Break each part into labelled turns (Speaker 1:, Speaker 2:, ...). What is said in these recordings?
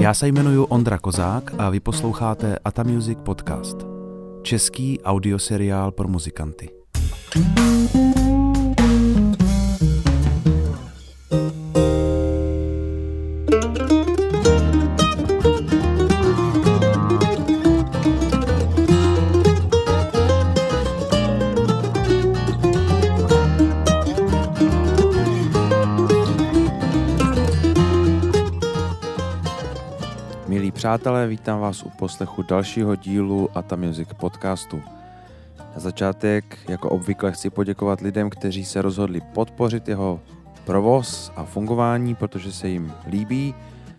Speaker 1: Já se jmenuji Ondra Kozák a vy posloucháte Ata Music Podcast. Český audioseriál pro muzikanty.
Speaker 2: Milí přátelé, vítám vás u poslechu dalšího dílu Ata Music podcastu. Na začátek, jako obvykle, chci poděkovat lidem, kteří se rozhodli podpořit jeho provoz a fungování, protože se jim líbí.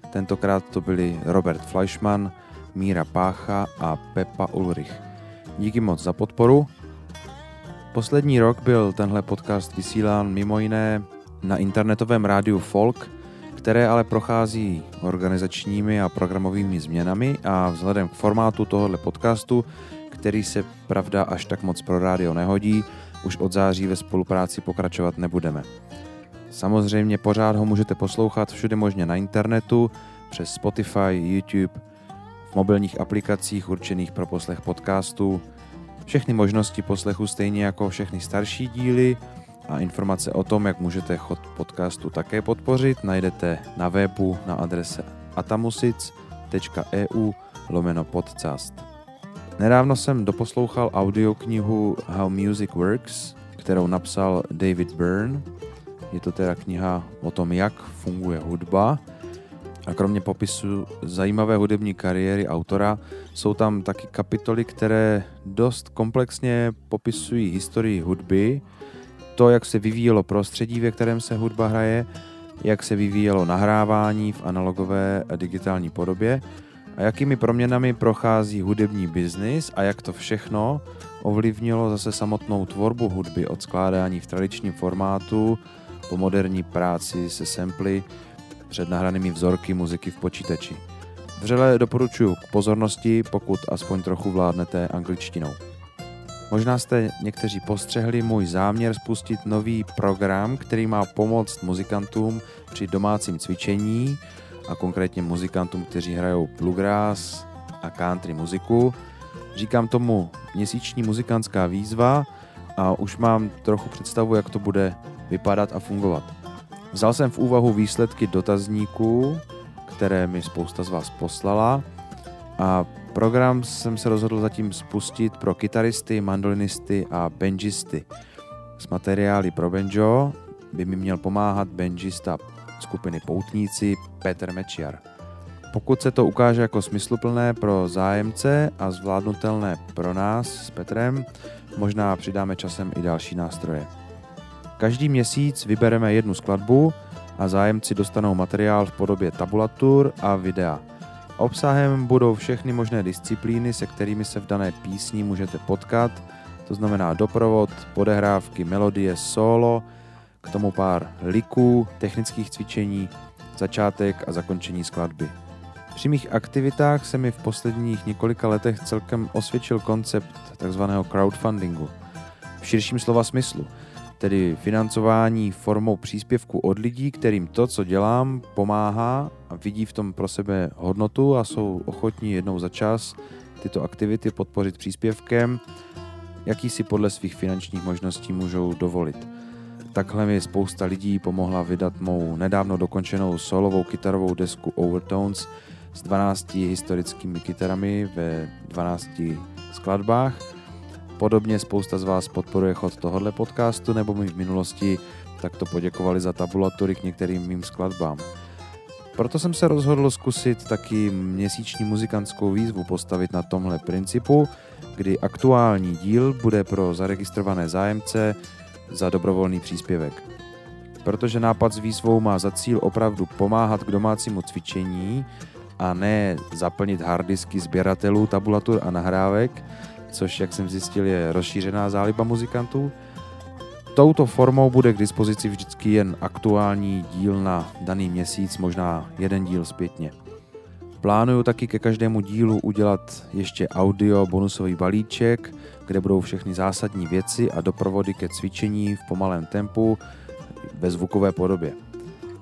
Speaker 2: Tentokrát to byli Robert Fleischmann, Míra Pácha a Pepa Ulrich. Díky moc za podporu. Poslední rok byl tenhle podcast vysílán mimo jiné na internetovém rádiu Folk – které ale prochází organizačními a programovými změnami a vzhledem k formátu tohoto podcastu, který se pravda až tak moc pro rádio nehodí, už od září ve spolupráci pokračovat nebudeme. Samozřejmě pořád ho můžete poslouchat všude možně na internetu, přes Spotify, YouTube, v mobilních aplikacích určených pro poslech podcastů, všechny možnosti poslechu stejně jako všechny starší díly, a informace o tom, jak můžete chod podcastu také podpořit, najdete na webu na adrese atamusic.eu lomeno podcast. Nedávno jsem doposlouchal audioknihu How Music Works, kterou napsal David Byrne. Je to teda kniha o tom, jak funguje hudba. A kromě popisu zajímavé hudební kariéry autora jsou tam taky kapitoly, které dost komplexně popisují historii hudby, to, jak se vyvíjelo prostředí, ve kterém se hudba hraje, jak se vyvíjelo nahrávání v analogové a digitální podobě a jakými proměnami prochází hudební biznis a jak to všechno ovlivnilo zase samotnou tvorbu hudby od skládání v tradičním formátu po moderní práci se samply před nahranými vzorky muziky v počítači. Vřele doporučuji k pozornosti, pokud aspoň trochu vládnete angličtinou. Možná jste někteří postřehli můj záměr spustit nový program, který má pomoct muzikantům při domácím cvičení a konkrétně muzikantům, kteří hrajou bluegrass a country muziku. Říkám tomu měsíční muzikantská výzva a už mám trochu představu, jak to bude vypadat a fungovat. Vzal jsem v úvahu výsledky dotazníků, které mi spousta z vás poslala a Program jsem se rozhodl zatím spustit pro kytaristy, mandolinisty a benžisty. S materiály pro banjo by mi měl pomáhat benžista skupiny Poutníci Petr Mečiar. Pokud se to ukáže jako smysluplné pro zájemce a zvládnutelné pro nás s Petrem, možná přidáme časem i další nástroje. Každý měsíc vybereme jednu skladbu a zájemci dostanou materiál v podobě tabulatur a videa – Obsahem budou všechny možné disciplíny, se kterými se v dané písni můžete potkat, to znamená doprovod, podehrávky, melodie, solo, k tomu pár liků, technických cvičení, začátek a zakončení skladby. Při mých aktivitách se mi v posledních několika letech celkem osvědčil koncept tzv. crowdfundingu. V širším slova smyslu – tedy financování formou příspěvku od lidí, kterým to, co dělám, pomáhá a vidí v tom pro sebe hodnotu a jsou ochotní jednou za čas tyto aktivity podpořit příspěvkem, jaký si podle svých finančních možností můžou dovolit. Takhle mi spousta lidí pomohla vydat mou nedávno dokončenou solovou kytarovou desku Overtones s 12 historickými kytarami ve 12 skladbách – Podobně spousta z vás podporuje chod tohohle podcastu nebo mi v minulosti takto poděkovali za tabulatory k některým mým skladbám. Proto jsem se rozhodl zkusit taky měsíční muzikantskou výzvu postavit na tomhle principu, kdy aktuální díl bude pro zaregistrované zájemce za dobrovolný příspěvek. Protože nápad s výzvou má za cíl opravdu pomáhat k domácímu cvičení a ne zaplnit hardisky sběratelů tabulatur a nahrávek, což, jak jsem zjistil, je rozšířená záliba muzikantů. Touto formou bude k dispozici vždycky jen aktuální díl na daný měsíc, možná jeden díl zpětně. Plánuju taky ke každému dílu udělat ještě audio bonusový balíček, kde budou všechny zásadní věci a doprovody ke cvičení v pomalém tempu ve zvukové podobě.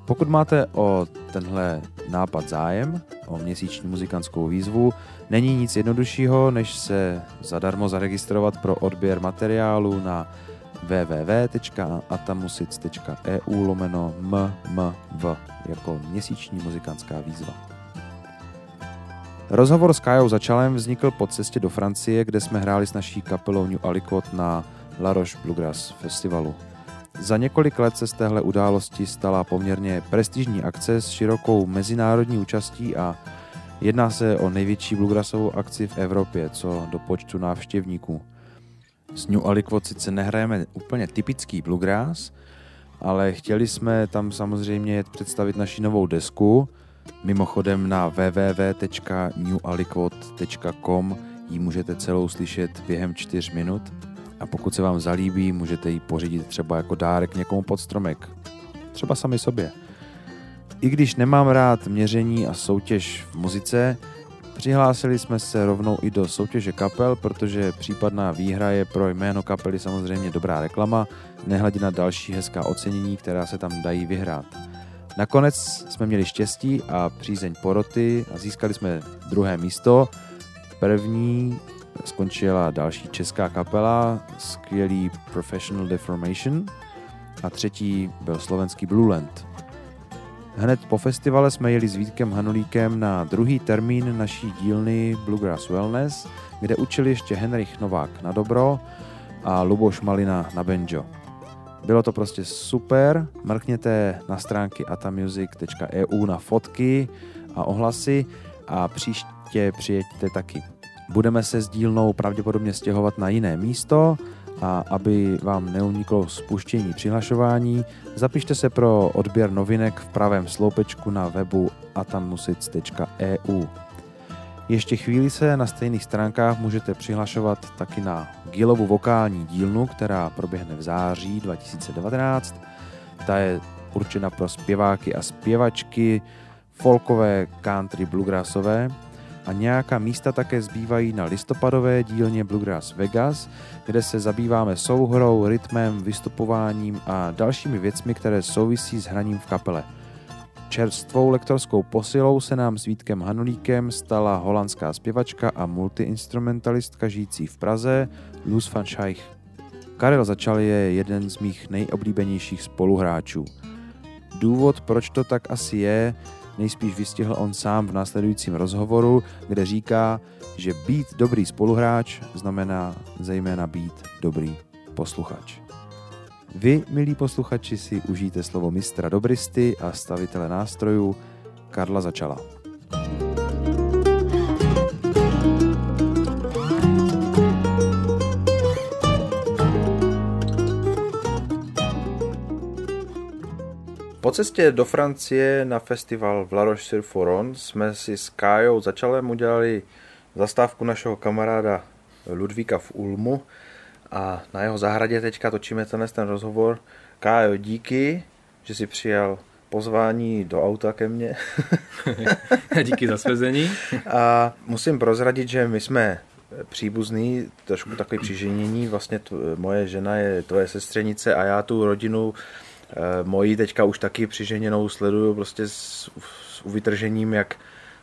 Speaker 2: Pokud máte o tenhle nápad zájem, o měsíční muzikantskou výzvu. Není nic jednoduššího, než se zadarmo zaregistrovat pro odběr materiálu na www.atamusic.eu lomeno mmv jako měsíční muzikantská výzva. Rozhovor s Kajou Začalem vznikl po cestě do Francie, kde jsme hráli s naší kapelou New Alicot na La Roche Bluegrass festivalu. Za několik let se z téhle události stala poměrně prestižní akce s širokou mezinárodní účastí a jedná se o největší bluegrassovou akci v Evropě, co do počtu návštěvníků. S New Alicot sice nehrajeme úplně typický bluegrass, ale chtěli jsme tam samozřejmě představit naši novou desku. Mimochodem na www.newalicot.com ji můžete celou slyšet během 4 minut a pokud se vám zalíbí, můžete ji pořídit třeba jako dárek někomu pod stromek. Třeba sami sobě. I když nemám rád měření a soutěž v muzice, přihlásili jsme se rovnou i do soutěže kapel, protože případná výhra je pro jméno kapely samozřejmě dobrá reklama, nehledě na další hezká ocenění, která se tam dají vyhrát. Nakonec jsme měli štěstí a přízeň poroty a získali jsme druhé místo. První skončila další česká kapela, skvělý Professional Deformation a třetí byl slovenský Blue Land. Hned po festivale jsme jeli s Vítkem Hanulíkem na druhý termín naší dílny Bluegrass Wellness, kde učili ještě Henrich Novák na dobro a Luboš Malina na banjo. Bylo to prostě super, mrkněte na stránky atamusic.eu na fotky a ohlasy a příště přijeďte taky. Budeme se s dílnou pravděpodobně stěhovat na jiné místo a aby vám neuniklo spuštění přihlašování, zapište se pro odběr novinek v pravém sloupečku na webu atamusic.eu. Ještě chvíli se na stejných stránkách můžete přihlašovat taky na Gilovu vokální dílnu, která proběhne v září 2019. Ta je určena pro zpěváky a zpěvačky, folkové, country, bluegrassové, a nějaká místa také zbývají na listopadové dílně Bluegrass Vegas, kde se zabýváme souhrou, rytmem, vystupováním a dalšími věcmi, které souvisí s hraním v kapele. Čerstvou lektorskou posilou se nám s Vítkem Hanulíkem stala holandská zpěvačka a multiinstrumentalistka žijící v Praze Luz van Scheich. Karel Začal je jeden z mých nejoblíbenějších spoluhráčů. Důvod, proč to tak asi je, nejspíš vystihl on sám v následujícím rozhovoru, kde říká, že být dobrý spoluhráč znamená zejména být dobrý posluchač. Vy, milí posluchači, si užijte slovo mistra dobristy a stavitele nástrojů Karla Začala. Po cestě do Francie na festival v La Roche-sur-Foron jsme si s Kájou začalem udělali zastávku našeho kamaráda Ludvíka v Ulmu a na jeho zahradě teďka točíme tenhle ten rozhovor. Kájo, díky, že jsi přijal pozvání do auta ke mně.
Speaker 3: díky za svezení.
Speaker 2: a musím prozradit, že my jsme příbuzný, trošku takový přiženění. Vlastně moje žena je tvoje sestřenice a já tu rodinu moji teďka už taky přiženěnou sleduju prostě s, s uvytržením, jak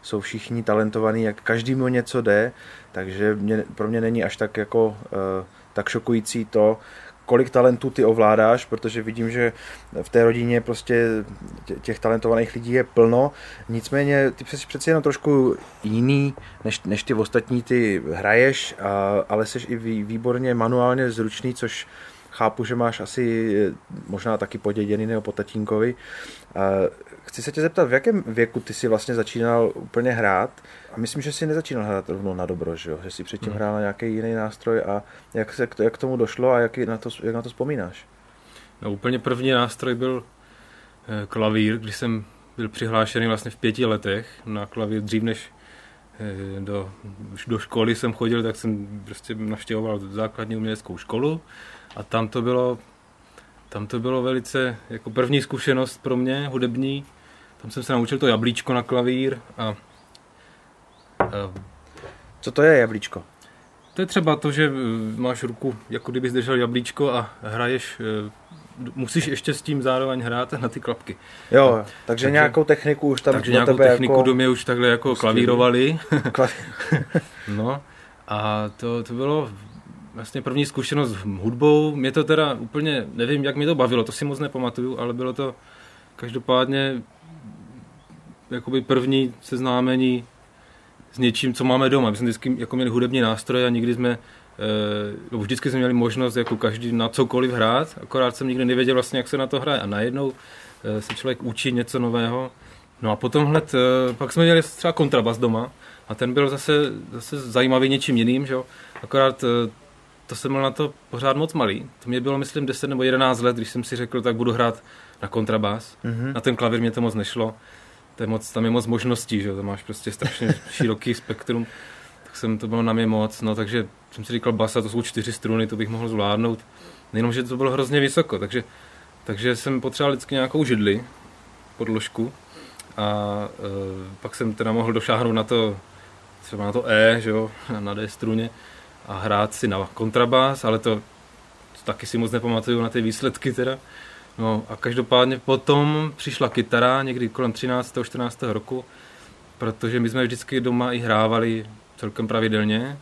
Speaker 2: jsou všichni talentovaní, jak každému něco jde, takže mě, pro mě není až tak jako uh, tak šokující to, kolik talentů ty ovládáš, protože vidím, že v té rodině prostě těch talentovaných lidí je plno, nicméně ty jsi přeci jenom trošku jiný, než, než ty ostatní ty hraješ, a, ale jsi i výborně manuálně zručný, což chápu, že máš asi eh, možná taky poděděný nebo po tatínkovi. Chci se tě zeptat, v jakém věku ty si vlastně začínal úplně hrát? A myslím, že si nezačínal hrát rovnou na dobro, že, jo? že jsi předtím hmm. hrál na nějaký jiný nástroj a jak, se, jak k tomu došlo a jak na to, jak na to vzpomínáš?
Speaker 3: No úplně první nástroj byl eh, klavír, když jsem byl přihlášený vlastně v pěti letech na klavír dřív než eh, do, do školy jsem chodil, tak jsem prostě navštěvoval základní uměleckou školu a tam to bylo, tam to bylo velice jako první zkušenost pro mě hudební. Tam jsem se naučil to jablíčko na klavír a,
Speaker 2: a co to je jablíčko?
Speaker 3: To je třeba to, že eh, máš ruku, jako kdybys držel jablíčko a hraješ eh, musíš ještě s tím zároveň hrát na ty klapky.
Speaker 4: Jo, takže, takže nějakou techniku už tam
Speaker 3: Takže nějakou
Speaker 4: tebe
Speaker 3: techniku
Speaker 4: jako...
Speaker 3: do mě už takhle jako
Speaker 4: Pustili.
Speaker 3: klavírovali.
Speaker 4: Kla-
Speaker 3: No a to, to bylo vlastně první zkušenost s hudbou. Mě to teda úplně, nevím, jak mě to bavilo, to si moc nepamatuju, ale bylo to každopádně jakoby první seznámení s něčím, co máme doma. My jsme vždycky jako měli hudební nástroje a nikdy jsme nebo vždycky jsme měli možnost jako každý na cokoliv hrát, akorát jsem nikdy nevěděl vlastně, jak se na to hraje. A najednou eh, se člověk učí něco nového. No a potom hned, eh, pak jsme měli třeba kontrabas doma a ten byl zase, zase zajímavý něčím jiným, že jo. Akorát eh, to jsem byl na to pořád moc malý. To mě bylo, myslím, 10 nebo 11 let, když jsem si řekl, tak budu hrát na kontrabás.
Speaker 4: Mhm.
Speaker 3: Na ten klavír mě to moc nešlo. To je moc, tam je moc možností, že tam máš prostě strašně široký spektrum. Tak jsem, to bylo na mě moc, no takže jsem si říkal, basa, to jsou čtyři struny, to bych mohl zvládnout. Nejenom, že to bylo hrozně vysoko, takže, takže jsem potřeboval vždycky nějakou židli, podložku a e, pak jsem teda mohl došáhnout na to, třeba na to E, že jo, na D struně a hrát si na kontrabás, ale to, to taky si moc nepamatuju na ty výsledky teda. No a každopádně potom přišla kytara někdy kolem 13. 14. roku, protože my jsme vždycky doma i hrávali celkem pravidelně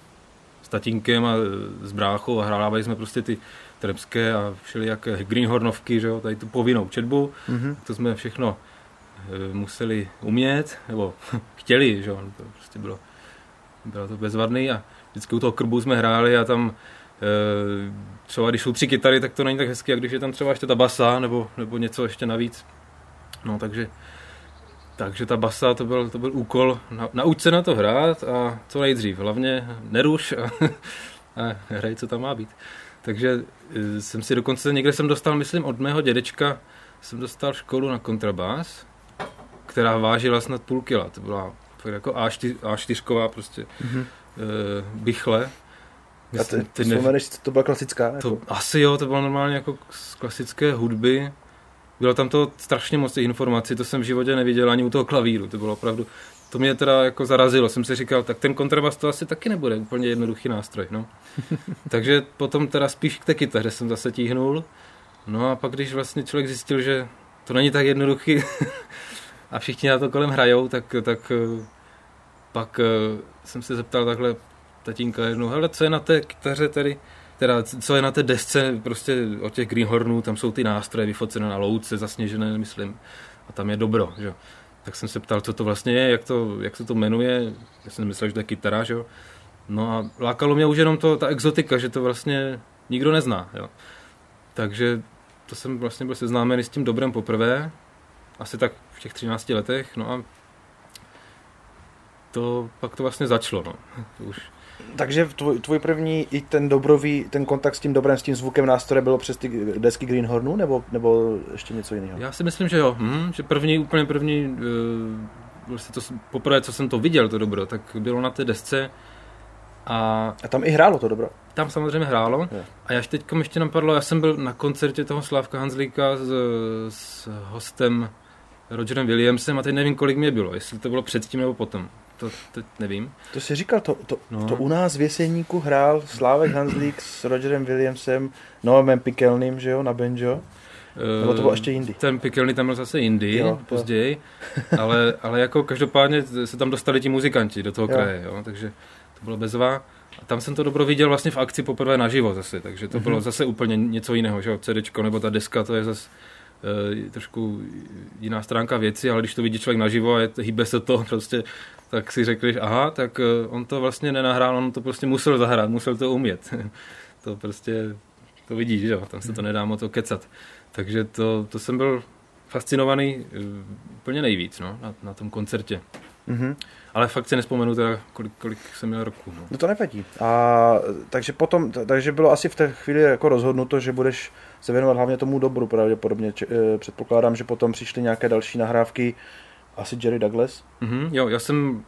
Speaker 3: s tatínkem a s bráchou a hrávali jsme prostě ty trebské a všelijaké greenhornovky, že jo, tady tu povinnou četbu.
Speaker 4: Mhm.
Speaker 3: To jsme všechno eh, museli umět, nebo chtěli, že jo, to prostě bylo, bylo to bezvadný a vždycky u toho krbu jsme hráli a tam eh, třeba když jsou tři kytary, tak to není tak hezky, jak když je tam třeba ještě ta basa nebo, nebo něco ještě navíc. No takže, takže ta basa to byl, to byl úkol, na, nauč se na to hrát a co nejdřív, hlavně neruš a, a hraj, co tam má být. Takže eh, jsem si dokonce, někde jsem dostal, myslím, od mého dědečka, jsem dostal školu na kontrabás, která vážila snad půl kila. To byla jako A4, A4 prostě
Speaker 4: Mhm.
Speaker 3: E, bychle.
Speaker 4: A ty,
Speaker 3: Myslím,
Speaker 4: ty
Speaker 3: nev-
Speaker 4: vzpomeneš, to byla klasická?
Speaker 3: to,
Speaker 4: Jako?
Speaker 3: asi jo, to bylo normálně jako z klasické hudby. Bylo tam to strašně moc informací, to jsem v životě neviděl ani u toho klavíru, to bylo opravdu, to mě teda jako zarazilo, jsem si říkal, tak ten kontrabas to asi taky nebude úplně jednoduchý nástroj, no. Takže potom teda spíš k té kytaře jsem zase tíhnul, no a pak když vlastně člověk zjistil, že to není tak jednoduchý a všichni na to kolem hrajou, tak, tak eh, pak eh, jsem se zeptal takhle tatínka jednou, hele, co je na té kytaře tedy, teda co je na té desce prostě od těch Greenhornů, tam jsou ty nástroje vyfocené na louce, zasněžené, myslím, a tam je dobro, že. Tak jsem se ptal, co to vlastně je, jak, to, jak se to jmenuje, já jsem myslel, že to je kytara, že. No a lákalo mě už jenom to, ta exotika, že to vlastně nikdo nezná, jo. Takže to jsem vlastně byl seznámený s tím dobrem poprvé, asi tak v těch 13 letech, no a to pak to vlastně začalo, no. To už
Speaker 4: Takže tvůj, tvůj první i ten dobrový, ten kontakt s tím dobrem, s tím zvukem nástroje bylo přes ty desky Greenhornu, nebo, nebo ještě něco jiného?
Speaker 3: Já si myslím, že jo. Hm, že první, úplně první, uh, vlastně to, poprvé, co jsem to viděl, to dobro, tak bylo na té desce a
Speaker 4: A tam i hrálo to dobro.
Speaker 3: tam samozřejmě hrálo.
Speaker 4: Jo.
Speaker 3: A já teď ještě napadlo, já jsem byl na koncertě toho Slávka Hanzlíka s, s hostem Rogerem Williamsem a teď nevím, kolik mě bylo, jestli to bylo předtím nebo potom. To teď nevím.
Speaker 4: To jsi říkal, to, to,
Speaker 3: No.
Speaker 4: to u nás v Jeseníku hrál Slávek Hanzlík s Rogerem Williamsem, Noamem Pikelným, že jo, na banjo. Nebo to bylo ještě jindy?
Speaker 3: Ten Pikelny tam byl zase jindy,
Speaker 4: Jo,
Speaker 3: jo,
Speaker 4: jo.
Speaker 3: později, ale, ale jako každopádně se tam dostali ti muzikanti do toho
Speaker 4: Jo.
Speaker 3: kraje, jo, takže to bylo bezvá. A tam jsem to dobro viděl vlastně v akci poprvé naživo zase, takže to
Speaker 4: Mhm.
Speaker 3: bylo zase úplně něco jiného, že jo, CDčko nebo ta deska, to je zase e, trošku jiná stránka věci, ale když to vidí člověk naživo a je, hýbe se to prostě, tak si řekneš, aha, tak eh, on to vlastně nenahrál, on to prostě musel zahrát, musel to umět. to prostě, to vidíš, že jo, tam se to nedá moc okecat. Takže to, to jsem byl fascinovaný eh, úplně nejvíc no, na, na tom koncertě.
Speaker 4: Mhm.
Speaker 3: Ale fakt si nespomenu teda, kolik, kolik jsem měl roku. No.
Speaker 4: No to nevadí. A takže potom, takže bylo asi v té chvíli jako rozhodnuto, že budeš se věnovat hlavně tomu dobru pravděpodobně. Č- eh, předpokládám, že potom přišly nějaké další nahrávky, asi Jerry Douglas.
Speaker 3: Mhm, jo, já jsem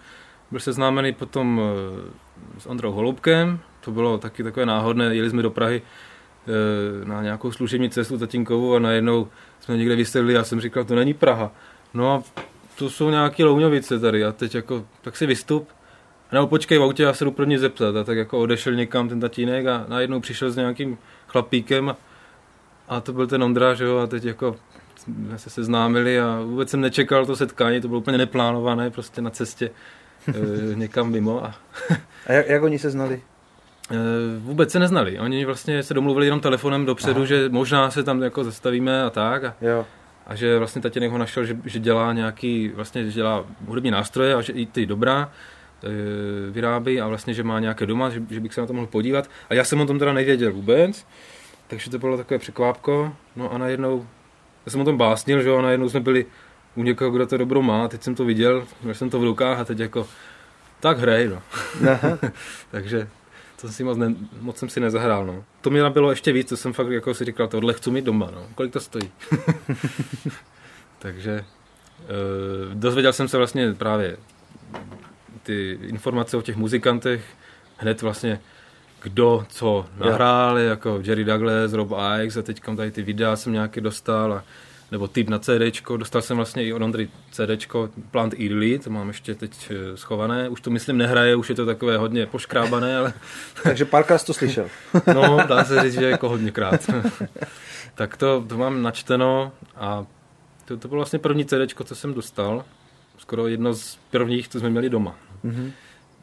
Speaker 3: byl seznámený potom eh, s Ondrou Holoubkem, to bylo taky takové náhodné, jeli jsme do Prahy eh, na nějakou služební cestu tatínkovou a najednou jsme někde vysedli, já jsem říkal, to není Praha. No a to jsou nějaké Louňovice tady a teď jako, tak si vystup. No počkej v autě, já se jdu první zeptat a tak jako odešel někam ten tatínek a najednou přišel s nějakým chlapíkem a A to byl ten Ondra, že jo, a teď jako jsme se seznámili a vůbec jsem nečekal to setkání, to bylo úplně neplánované, prostě na cestě e, někam mimo. A,
Speaker 4: a jak, jak oni se znali?
Speaker 3: E, vůbec se neznali. Oni vlastně se domluvili jenom telefonem dopředu, Aha. že možná se tam jako zastavíme a tak. A,
Speaker 4: jo.
Speaker 3: a že vlastně tatínek ho našel, že, že dělá nějaký, vlastně že dělá hudební nástroje a že i ty dobrá e, vyrábí a vlastně, že má nějaké doma, že, že bych se na to mohl podívat. A já jsem o tom teda nevěděl vůbec, takže to bylo takové překvápko. No a najednou, já jsem o tom básnil, že jo, a najednou jsme byli u někoho, kdo to dobro má, teď jsem to viděl, měl jsem to v rukách a teď jako, tak hrej, no. takže to si moc, ne, moc jsem si nezahrál, no. To mi bylo ještě víc, to jsem fakt jako si říkal, tohle chci mít doma, no. Kolik to stojí? takže e, dozvěděl jsem se vlastně právě ty informace o těch muzikantech hned vlastně kdo co nahrál, jako Jerry Douglas, Rob Ives a teď tady ty videa jsem nějaký dostal a nebo typ na CDčko, dostal jsem vlastně i od Ondry CDčko Plant Early, to mám ještě teď eh, schované, už to myslím nehraje, už je to takové hodně poškrábané, ale...
Speaker 4: Takže párkrát to slyšel.
Speaker 3: no, dá se říct, že jako hodněkrát. tak to, to mám načteno a to, to bylo vlastně první CDčko, co jsem dostal, skoro jedno z prvních, co jsme měli doma. Mm-hmm.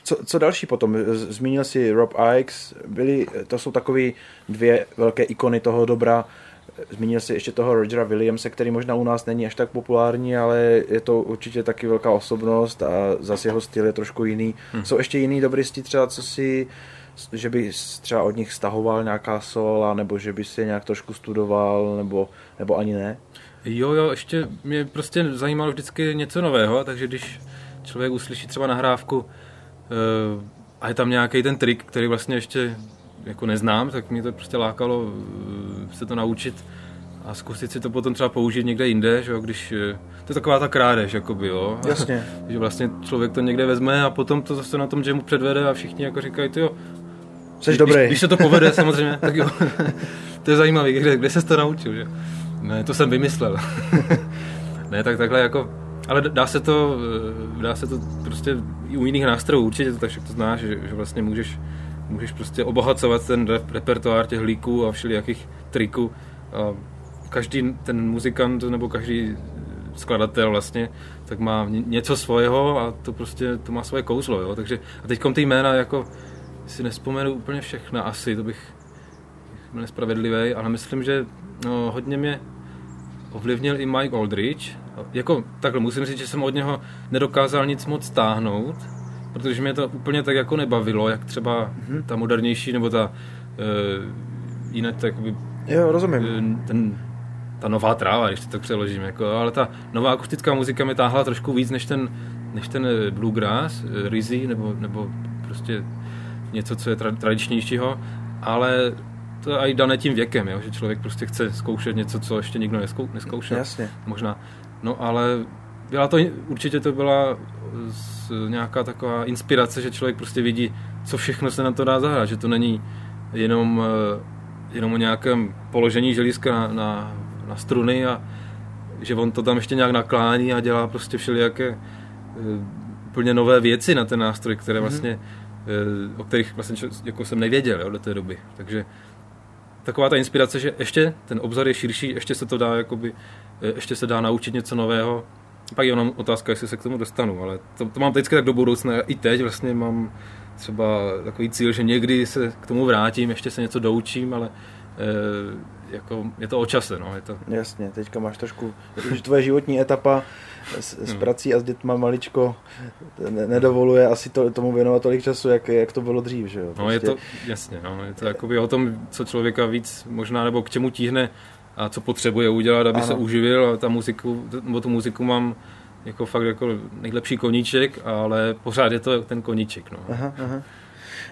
Speaker 4: Co, co další potom? Zmínil si Rob Ikes, byli, to jsou takové dvě velké ikony toho dobra. Zmínil si ještě toho Rogera Williamse, který možná u nás není až tak populární, ale je to určitě taky velká osobnost a zase jeho styl je trošku jiný. Hmm. Jsou ještě jiný dobrýsti třeba, co si že by třeba od nich stahoval nějaká sola, nebo že by si je nějak trošku studoval, nebo, nebo ani ne?
Speaker 3: Jo, jo, ještě mě prostě zajímalo vždycky něco nového, takže když člověk uslyší třeba nahrávku a je tam nějaký ten trik, který vlastně ještě jako neznám, tak mě to prostě lákalo eh, se to naučit a zkusit si to potom třeba použít někde jinde, že jo, když, eh, to je taková ta krádež, jakoby, jo.
Speaker 4: Jasně.
Speaker 3: že vlastně člověk to někde vezme a potom to zase na tom jamu předvede a všichni jako říkají, ty jo,
Speaker 4: Jsi dobrý.
Speaker 3: Když, když se to povede samozřejmě, tak jo. to je zajímavé, kde, kde se to naučil, že? Ne, to jsem vymyslel. ne, tak takhle jako ale dá se to, eh, dá se to prostě i u jiných nástrojů určitě, to, takže to znáš, že, že vlastně můžeš, můžeš prostě obohacovat ten repertoár těch líků a všelijakých triků. A každý ten muzikant nebo každý skladatel vlastně, tak má něco svého a to prostě, to má svoje kouzlo, jo? takže a teď ty jména jako si nespomenu úplně všechna asi, to bych byl nespravedlivý, ale myslím, že no, hodně mě ovlivnil i Mike Aldrich. Jako takhle musím říct, že jsem od něho nedokázal nic moc stáhnout, protože mě to úplně tak jako nebavilo, jak třeba mm-hmm. ta modernější nebo ta uh, jiné tak by,
Speaker 4: Jo, rozumím.
Speaker 3: Uh, ten, ta nová tráva, když to tak přeložím, jako, ale ta nová akustická muzika mi táhla trošku víc než ten, než ten bluegrass, uh, Rizzy, nebo, nebo prostě něco, co je tra- tradičnějšího, ale to je i dané tím věkem, jo? že člověk prostě chce zkoušet něco, co ještě nikdo neskou, neskoušel.
Speaker 4: Jasně.
Speaker 3: Možná. No ale byla to, určitě to byla nějaká taková inspirace, že člověk prostě vidí, co všechno se na to dá zahrát, že to není jenom, eh, jenom o nějakém položení želízka na, na, na struny a že on to tam ještě nějak naklání a dělá prostě všelijaké uh, úplně nové věci na ten nástroj, které mhm. vlastně, mm-hmm. o kterých vlastně jako jsem nevěděl jo, do té doby. Takže taková ta inspirace, že ještě ten obzor je širší, ještě se to dá, jakoby, eh, ještě se dá naučit něco nového. Pak je jenom otázka, jestli se k tomu dostanu, ale to, to mám vždycky tak do budoucna. I teď vlastně mám třeba takový cíl, že někdy se k tomu vrátím, ještě se něco doučím, ale e, jako, je to o čase. No, je to...
Speaker 4: Jasně, teďka máš trošku, že tvoje životní etapa s, s hmm. prací a s dětma maličko ne, nedovoluje asi to, tomu věnovat tolik času, jak, jak to bylo dřív, že jo?
Speaker 3: Prostě... No je to, jasně, no, je to jakoby o tom, co člověka víc možná, nebo k čemu tíhne a co potřebuje udělat, aby ano. se uživil a ta muziku, nebo tu muziku mám jako fakt jako nejlepší koníček, ale pořád je to ten koníček, no.
Speaker 4: Aha, aha.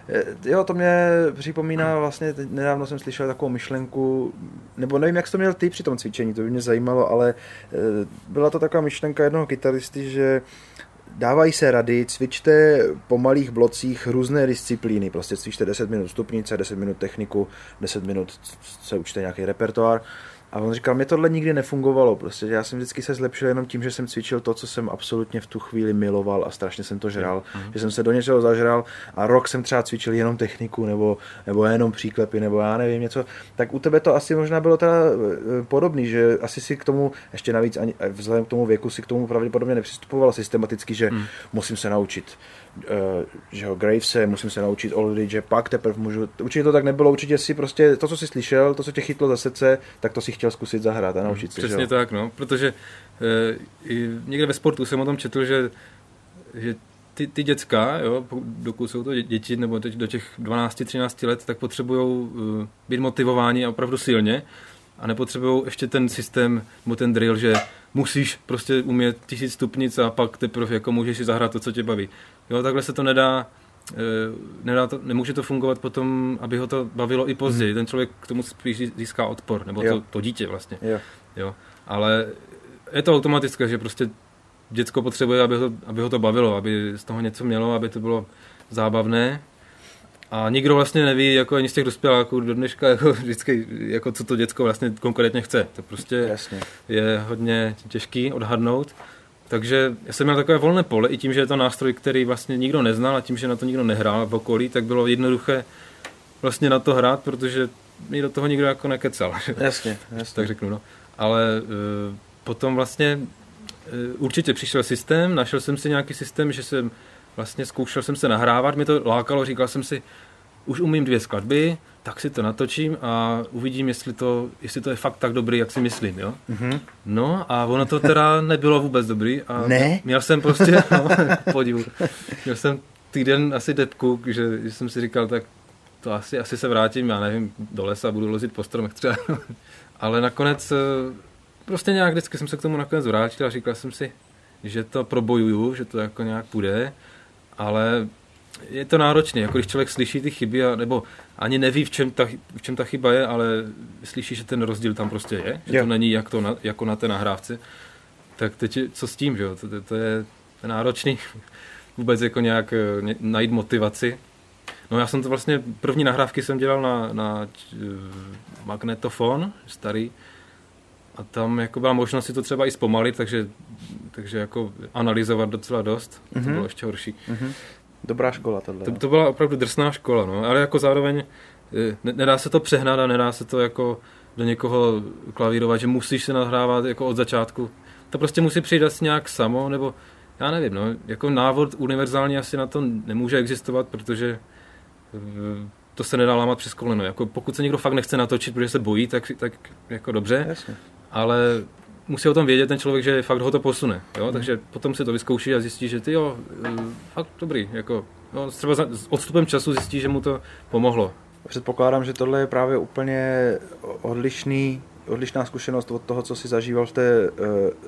Speaker 4: Eh, jo, to mě připomíná vlastně, nedávno jsem slyšel takovou myšlenku, nebo nevím, jak jsi to měl ty při tom cvičení, to by mě zajímalo, ale eh, byla to taková myšlenka jednoho kytaristy, že dávají se rady, cvičte po malých blocích různé disciplíny, prostě cvičte 10 minut stupnice, 10 minut techniku, 10 minut se učte nějaký repertoár A on říkal, mě tohle nikdy nefungovalo, prostě já jsem vždycky se zlepšil jenom tím, že jsem cvičil to, co jsem absolutně v tu chvíli miloval a strašně jsem to žral, mm. že jsem se do něčeho zažral a rok jsem třeba cvičil jenom techniku nebo, nebo jenom příklepy nebo já nevím něco, tak u tebe to asi možná bylo teda eh, podobný, že asi si k tomu, ještě navíc ani, eh, vzhledem k tomu věku si k tomu pravděpodobně nepřistupoval systematicky, že mm. musím se naučit že ho Gravese, musím se naučit Oldy, že pak teprve můžu, určitě to tak nebylo, určitě si prostě to, co jsi slyšel, to, co tě chytlo za srdce, tak to si chtěl zkusit zahrát a naučit
Speaker 3: se. Přesně tak, no, protože uh, i někde ve sportu jsem o tom četl, že, že ty, ty děcka, jo, dokud jsou to děti, nebo teď do těch 12-13 let, tak potřebují uh, být motivováni opravdu silně a nepotřebují ještě ten systém, nebo ten drill, že musíš prostě umět tisíc stupnic a pak teprve jako můžeš si zahrát to, co tě baví. Jo, takhle se to nedá, eh, nedá to, nemůže to fungovat potom, aby ho to bavilo i později. Hmm. Ten člověk k tomu spíš získá odpor, nebo to, to dítě vlastně.
Speaker 4: Jo.
Speaker 3: Jo. Ale je to automatické, že prostě děcko potřebuje, aby ho, aby ho to bavilo, aby z toho něco mělo, aby to bylo zábavné. A nikdo vlastně neví, jako ani z těch dospěláků do dneška, jako vždycky, jako co to děcko vlastně konkrétně chce. To prostě
Speaker 4: Jasně.
Speaker 3: je hodně těžký odhadnout. Takže já jsem měl takové volné pole, i tím, že je to nástroj, který vlastně nikdo neznal a tím, že na to nikdo nehrál v okolí, tak bylo jednoduché vlastně na to hrát, protože mi do toho nikdo jako nekecal.
Speaker 4: Jasně, jasně.
Speaker 3: tak řeknu, no. Ale uh, potom vlastně uh, určitě přišel systém, našel jsem si nějaký systém, že jsem vlastně zkoušel jsem se nahrávat, mi to lákalo, říkal jsem si, už umím dvě skladby, tak si to natočím a uvidím, jestli to, jestli to je fakt tak dobrý, jak si myslím, jo. Mm-hmm. No a ono to teda nebylo vůbec dobrý. A
Speaker 4: ne?
Speaker 3: Měl jsem prostě, no, podivu, měl jsem týden asi depku, že, že jsem si říkal, tak to asi, asi se vrátím, já nevím, do lesa, budu lozit po stromech třeba. Ale nakonec, eh, prostě nějak vždycky jsem se k tomu nakonec vrátil a říkal jsem si, že to probojuju, že to jako nějak půjde, ale je to náročné, jako když člověk slyší ty chyby, a, nebo ani neví, v čem, ta, v čem ta chyba je, ale slyší, že ten rozdíl tam prostě je, že jo. to není jak to na, jako na té nahrávce, tak teď co s tím, že jo? To, to, to je náročný vůbec jako nějak eh, najít motivaci. No já jsem to vlastně, první nahrávky jsem dělal na, na eh, magnetofon, starý, a tam jako byla možnost si to třeba i zpomalit, takže, takže jako analyzovat docela dost. Mm-hmm. To mhm. bylo ještě horší. Mm-hmm.
Speaker 4: Dobrá škola tohle.
Speaker 3: To, to byla opravdu drsná škola, no, ale jako zároveň eh, ne, nedá se to přehnat a nedá se to jako do někoho klavírovat, že musíš se nahrávat jako od začátku. To prostě musí přijít asi nějak samo, nebo já nevím, no, jako návod univerzální asi na to nemůže existovat, protože eh, to se nedá lámat přes koleno. Jako pokud se někdo fakt nechce natočit, protože se bojí, tak, tak jako dobře,
Speaker 4: Jasně.
Speaker 3: ale musí o tom vědět ten člověk, že fakt ho to posune. Jo? Mm. Takže potom si to vyzkouší a zjistí, že ty jo, eh, fakt dobrý. Jako, no, třeba s odstupem času zjistí, že mu to pomohlo.
Speaker 4: Předpokládám, že tohle je právě úplně odlišný, odlišná zkušenost od toho, co si zažíval v té uh,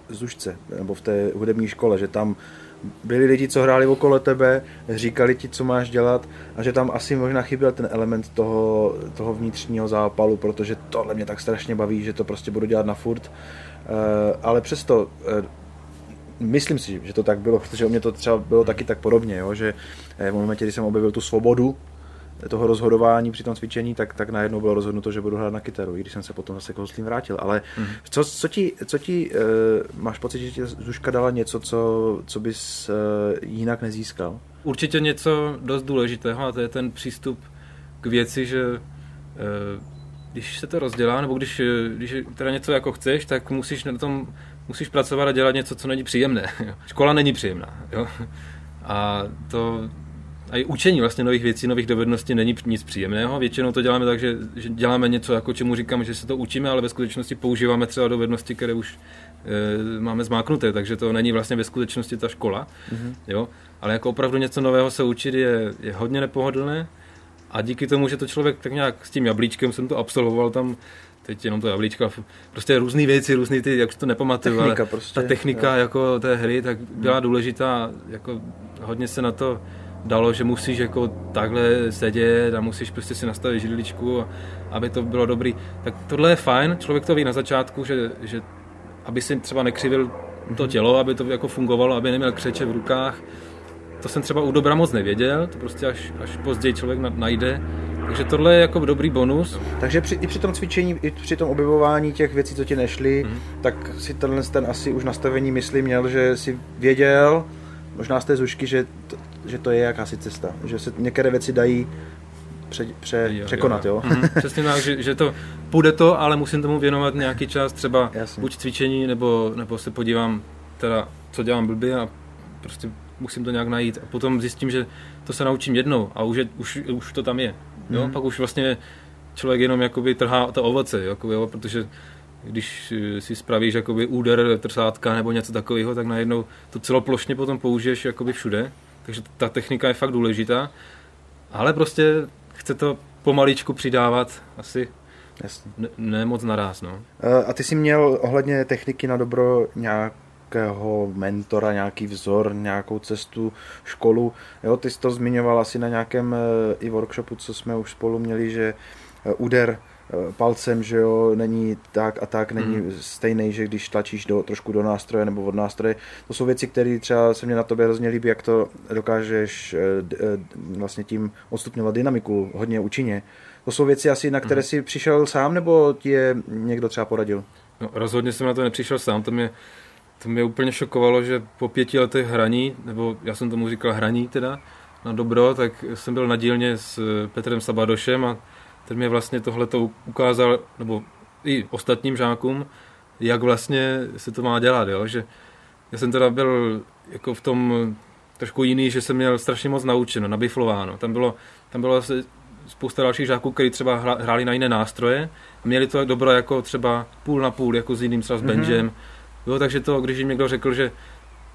Speaker 4: zušce nebo v té hudební škole, že tam byli lidi, co hráli okolo tebe, říkali ti, co máš dělat a že tam asi možná chyběl ten element toho, toho vnitřního zápalu, protože tohle mě tak strašně baví, že to prostě budu dělat na furt. Uh, ale přesto uh, myslím si, že to tak bylo, protože u mě to třeba bylo taky tak podobně, jo, že v momentě, kdy jsem objevil tu svobodu, toho rozhodování při tom cvičení, tak, tak najednou bylo rozhodnuto, že budu hrát na kytaru, i když jsem se potom zase k hoslím vrátil. Ale mm. co, co ti, co ti uh, máš pocit, že ti Zuška dala něco, co, co bys uh, jinak nezískal?
Speaker 3: Určitě něco dost důležitého a to je ten přístup k věci, že uh, když se to rozdělá, nebo když, když teda něco jako chceš, tak musíš na tom musíš pracovat a dělat něco, co není příjemné. Škola není příjemná. Jo? A to a i učení vlastně nových věcí, nových dovedností není nic příjemného. Většinou to děláme tak, že, že děláme něco, jako čemu říkáme, že se to učíme, ale ve skutečnosti používáme třeba dovednosti, které už e, máme zmáknuté, takže to není vlastně ve skutečnosti ta škola. Mm-hmm. Jo? Ale jako opravdu něco nového se učit je, je hodně nepohodlné a díky tomu, že to člověk tak nějak s tím jablíčkem jsem to absolvoval tam teď jenom to jablíčko, prostě různé věci, různé ty, jak to nepamatuju,
Speaker 4: technika
Speaker 3: ale
Speaker 4: prostě,
Speaker 3: ta technika jo. jako té hry, tak byla důležitá, jako hodně se na to dalo, že musíš jako takhle sedět a musíš prostě si nastavit židličku, aby to bylo dobrý. Tak tohle je fajn, člověk to ví na začátku, že, že aby si třeba nekřivil to tělo, aby to jako fungovalo, aby neměl křeče v rukách. To jsem třeba u dobra moc nevěděl, to prostě až, až později člověk najde, Takže tohle je jako dobrý bonus.
Speaker 4: Takže při, i při tom cvičení, i při tom objevování těch věcí, co ti nešly, mm. tak si tenhle ten asi už nastavení mysli měl, že si věděl, možná z té zušky, že to, že to je jakási cesta, že se některé věci dají pře, pře, jo, překonat, jo. jo?
Speaker 3: Mm, přesně tak, že, že to půjde to, ale musím tomu věnovat nějaký čas, třeba Jasně. buď cvičení, nebo, nebo se podívám teda, co dělám blbě a prostě musím to nějak najít a potom zjistím, že to se naučím jednou a už, je, už, už to tam je. Jo? Mm. Pak už vlastně člověk jenom jakoby trhá to ovoce, jakoby, jo? protože když si spravíš jakoby úder trsátka nebo něco takového, tak najednou to celoplošně potom použiješ jakoby všude. Takže ta technika je fakt důležitá, ale prostě chce to pomaličku přidávat asi Jasně. Ne, ne moc naraz. No.
Speaker 4: A ty jsi měl ohledně techniky na dobro nějak nějakého mentora, nějaký vzor, nějakou cestu, školu. Jo, ty jsi to zmiňoval asi na nějakém eh, i workshopu, co jsme už spolu měli, že eh, úder eh, palcem, že jo, není tak a tak, není mm. stejný, že když tlačíš do, trošku do nástroje nebo od nástroje. To jsou věci, které třeba se mě na tobě hrozně líbí, jak to dokážeš vlastně tím odstupňovat dynamiku hodně účinně. To jsou věci asi, na které mm. si přišel sám, nebo ti je někdo třeba poradil?
Speaker 3: No, rozhodně jsem na to nepřišel sám, to mě to mě úplně šokovalo, že po pěti letech hraní, nebo já jsem tomu říkal hraní teda, na dobro, tak jsem byl na dílně s Petrem Sabadošem a ten mě vlastně tohle to ukázal, nebo i ostatním žákům, jak vlastně se to má dělat, jo? že já jsem teda byl jako v tom trošku jiný, že jsem měl strašně moc naučeno, nabiflováno. Tam bylo, tam bylo asi spousta dalších žáků, kteří třeba hráli na jiné nástroje a měli to dobro jako třeba půl na půl, jako s jiným třeba s mm-hmm. Benjem, Jo, takže to, když jim někdo řekl, že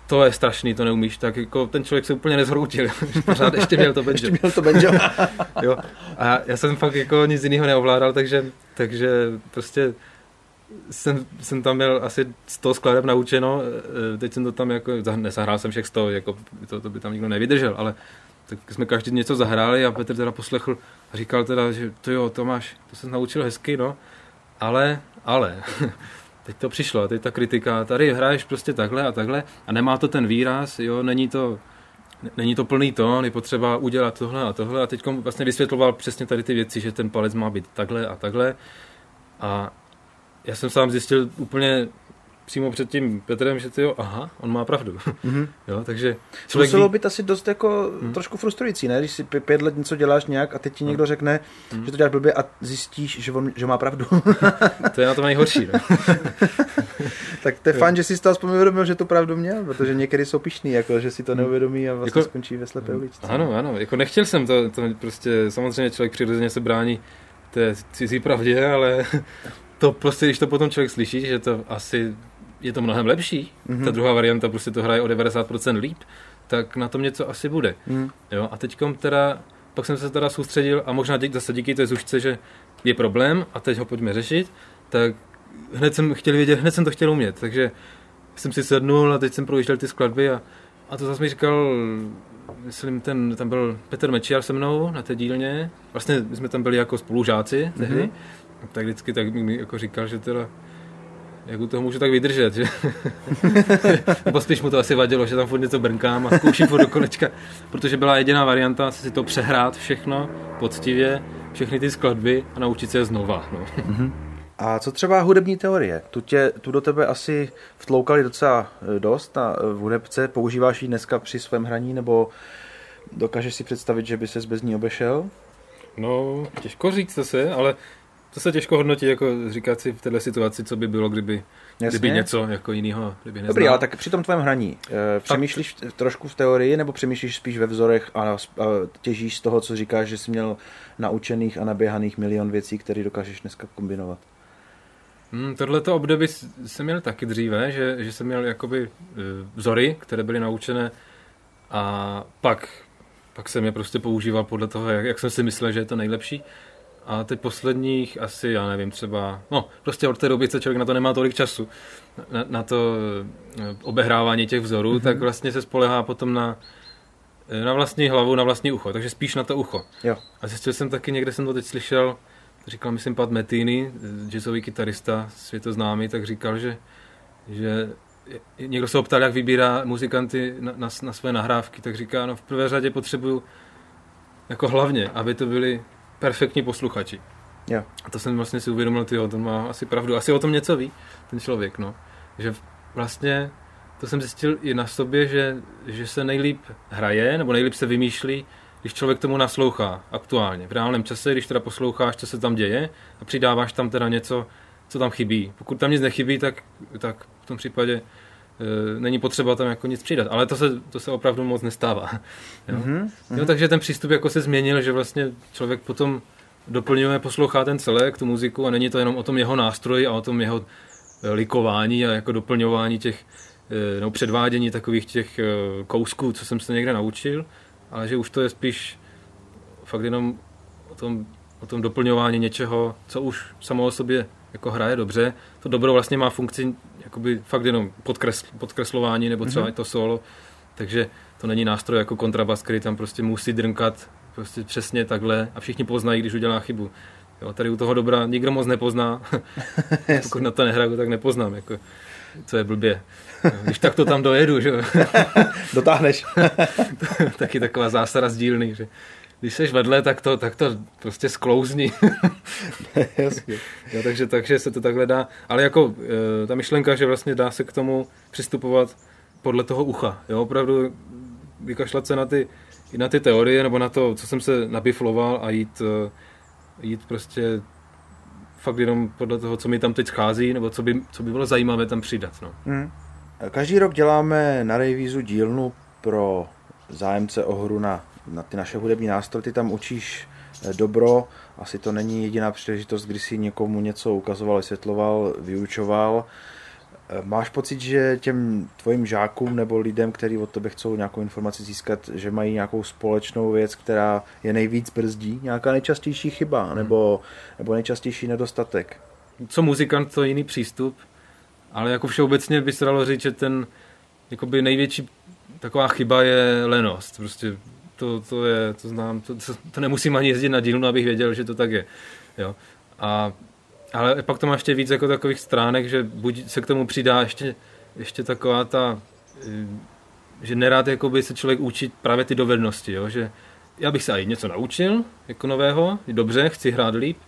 Speaker 3: to je strašný, to neumíš, tak jako ten člověk se úplně nezhroutil. Pořád ještě měl to banjo.
Speaker 4: ještě měl to banjo.
Speaker 3: jo. A já jsem fakt jako nic jiného neovládal, takže, takže prostě jsem, jsem tam měl asi 100 skladeb naučeno, e, teď jsem to tam jako, nezahrál jsem všech 100, jako to, to by tam nikdo nevydržel, ale tak jsme každý něco zahráli a Petr teda poslechl a říkal teda, že to jo, Tomáš, to se naučil hezky, no, ale, ale, teď to přišlo, teď ta kritika, tady hraješ prostě takhle a takhle a nemá to ten výraz, jo, není to, není to plný tón, je potřeba udělat tohle a tohle a teď vlastně vysvětloval přesně tady ty věci, že ten palec má být takhle a takhle a já jsem sám zjistil úplně přímo před tím Petrem, že ty jo, aha, on má pravdu. Mm-hmm. jo, takže
Speaker 4: člověk Muselo být asi dost jako mm. trošku frustrující, ne? Když si pět let něco děláš nějak a teď ti někdo řekne, mm. že to děláš blbě a zjistíš, že, on, že má pravdu.
Speaker 3: to je na tom nejhorší. No?
Speaker 4: tak to je fajn, že jsi to aspoň uvědomil, že to pravdu měl, protože někdy jsou pišný, jako, že si to mm. neuvědomí a vlastně jako, skončí ve slepé uličce.
Speaker 3: Ano, ano, jako nechtěl jsem to, to prostě, samozřejmě člověk přirozeně se brání té cizí pravdě, ale to prostě, když to potom člověk slyší, že to asi je to mnohem lepší, mm-hmm. ta druhá varianta prostě to hraje o 90% líp, tak na tom něco asi bude. Mm. Jo, a teďkom teda, pak jsem se teda soustředil a možná dík, zase díky té zušce, že je problém a teď ho pojďme řešit, tak hned jsem chtěl vědět, hned jsem to chtěl umět, takže jsem si sednul a teď jsem projížděl ty skladby a, a to zase mi říkal, myslím, ten, tam byl Petr Mečiar se mnou na té dílně, vlastně my jsme tam byli jako spolužáci tehdy, mm-hmm. tak vždycky tak mi jako říkal, že teda jak u toho můžu tak vydržet, že? Nebo spíš mu to asi vadilo, že tam furt něco brnkám a zkouším furt do kolečka, protože byla jediná varianta si to přehrát všechno poctivě, všechny ty skladby a naučit se je znova. No.
Speaker 4: Mm-hmm. A co třeba hudební teorie? Tu, tě, tu do tebe asi vtloukali docela e, dost na e, v hudebce. Používáš ji dneska při svém hraní, nebo dokážeš si představit, že by ses bez ní obešel?
Speaker 3: No, těžko říct zase, ale to se těžko hodnotí, jako říkat si v této situaci, co by bylo, kdyby, kdyby něco jako jiného, kdyby neznal.
Speaker 4: Dobrý, ale tak při tom tvém hraní, e, přemýšlíš tak. trošku v teorii, nebo přemýšlíš spíš ve vzorech a, a těžíš z toho, co říkáš, že jsi měl naučených a naběhaných milion věcí, které dokážeš dneska kombinovat?
Speaker 3: Hmm, tohleto období jsem měl taky dříve, že, že jsem měl jakoby e, vzory, které byly naučené a pak, pak jsem je prostě používal podle toho, jak, jak jsem si myslel, že je to nejlepší. A teď posledních asi, já nevím, třeba, no prostě od té doby, co člověk na to nemá tolik času, na, na to eh, obehrávání těch vzorů, mm-hmm. tak vlastně se spolehá potom na, eh, na vlastní hlavu, na vlastní ucho, takže spíš na to ucho.
Speaker 4: Jo.
Speaker 3: A zjistil jsem taky, někde jsem to teď slyšel, říkal myslím Pat Metini, jazzový kytarista, světoznámý, tak říkal, že, že někdo se optal, jak vybírá muzikanty na, na, na své nahrávky, tak říká, no v prvé řadě potřebuju jako hlavně, aby to byli perfektní posluchači.
Speaker 4: Jo.
Speaker 3: A to jsem vlastně si uvědomil, tyjo, to má asi pravdu. Asi o tom něco ví, ten člověk, no. Že vlastně to jsem zjistil i na sobě, že, že se nejlíp hraje, nebo nejlíp se vymýšlí, když člověk tomu naslouchá aktuálně, v reálném čase, když teda posloucháš, co se tam děje a přidáváš tam teda něco, co tam chybí. Pokud tam nic nechybí, tak, tak v tom případě není potřeba tam jako nic přidat. Ale to se, to se opravdu moc nestává. Jo? Mm-hmm. Jo, takže ten přístup jako se změnil, že vlastně člověk potom doplňuje, poslouchá ten celek, tu muziku a není to jenom o tom jeho nástroji a o tom jeho eh, likování a jako doplňování těch, eh, no předvádění takových těch kousků, co jsem se někde naučil, ale že už to je spíš fakt jenom o tom, o tom doplňování něčeho, co už samo o sobě jako hraje dobře. To dobro vlastně má funkci jakoby fakt jenom podkresl, podkreslování nebo třeba mm-hmm. i to solo, takže to není nástroj jako kontrabas, který tam prostě musí drnkat prostě přesně takhle a všichni poznají, když udělá chybu. Jo, tady u toho dobra nikdo moc nepozná. Pokud na to nehraju, tak nepoznám, jako, co je blbě. Když tak to tam dojedu, že
Speaker 4: Dotáhneš.
Speaker 3: Taky taková zásada sdílný, že když seš vedle, tak to, tak to prostě sklouzní.
Speaker 4: Jasně.
Speaker 3: Jo, takže, takže se to takhle dá. Ale jako e, ta myšlenka, že vlastně dá se k tomu přistupovat podle toho ucha. Jo, opravdu vykašlat se na ty, i na ty teorie, nebo na to, co jsem se nabifloval a jít, e, jít prostě fakt jenom podle toho, co mi tam teď schází, nebo co by, co by bylo zajímavé tam přidat. No.
Speaker 4: Hmm. Každý rok děláme na Rejvízu dílnu pro zájemce o hru na, na ty naše hudební nástroje. Ty tam učíš eh, dobro. Asi to není jediná příležitost, kdy si někomu něco ukazoval, vysvětloval, vyučoval. Eh, máš pocit, že těm tvojim žákům nebo lidem, kteří od tebe chcou nějakou informaci získat, že mají nějakou společnou věc, která je nejvíc brzdí? Nějaká nejčastější chyba hmm. nebo, nebo nejčastější nedostatek?
Speaker 3: Co muzikant, to jiný přístup ale jako všeobecně by se dalo říct, že ten jakoby největší taková chyba je lenost. Prostě to, to je, to znám, to, to, to nemusím ani jezdit na dílnu, abych věděl, že to tak je. Jo. A, ale pak to má ještě víc jako takových stránek, že buď se k tomu přidá ještě, ještě taková ta, eh, že nerád jakoby se člověk učit právě ty dovednosti, jo? že já bych se i něco naučil jako nového, dobře, chci hrát líp,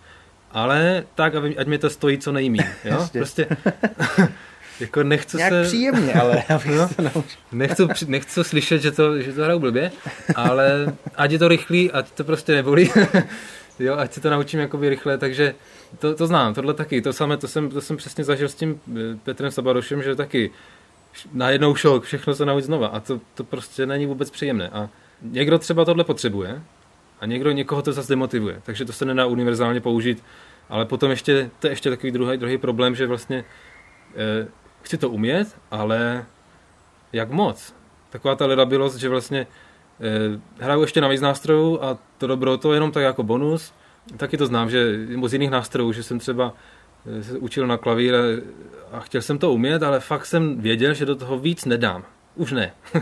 Speaker 3: ale tak, aby, ať mě to stojí co nejméně. Jo? prostě jako nechci
Speaker 4: Nějak
Speaker 3: se...
Speaker 4: příjemně, ale no,
Speaker 3: nechci, nechci slyšet, že to, že to hraju blbě, ale ať je to rychlý, ať to prostě nebolí. jo, ať se to naučím jakoby rychle, takže to, to znám, tohle taky, to samé, to jsem, to jsem přesně zažil s tím eh, Petrem Sabarošem, že taky najednou šok, všechno se naučit znova a to, to prostě není vůbec příjemné a někdo třeba tohle potřebuje, a někdo někoho to zase demotivuje. Takže to se nedá univerzálně použít. Ale potom ještě, to je ještě takový druhý, druhý problém, že vlastně eh, chci to umět, ale jak moc? Taková ta ledabilost, že vlastně eh, hraju ještě na víc nástrojů a to dobro to je jenom tak jako bonus. Taky to znám, že z jiných nástrojů, že jsem třeba eh, se učil na klavír a chtěl jsem to umět, ale fakt jsem věděl, že do toho víc nedám. Už ne.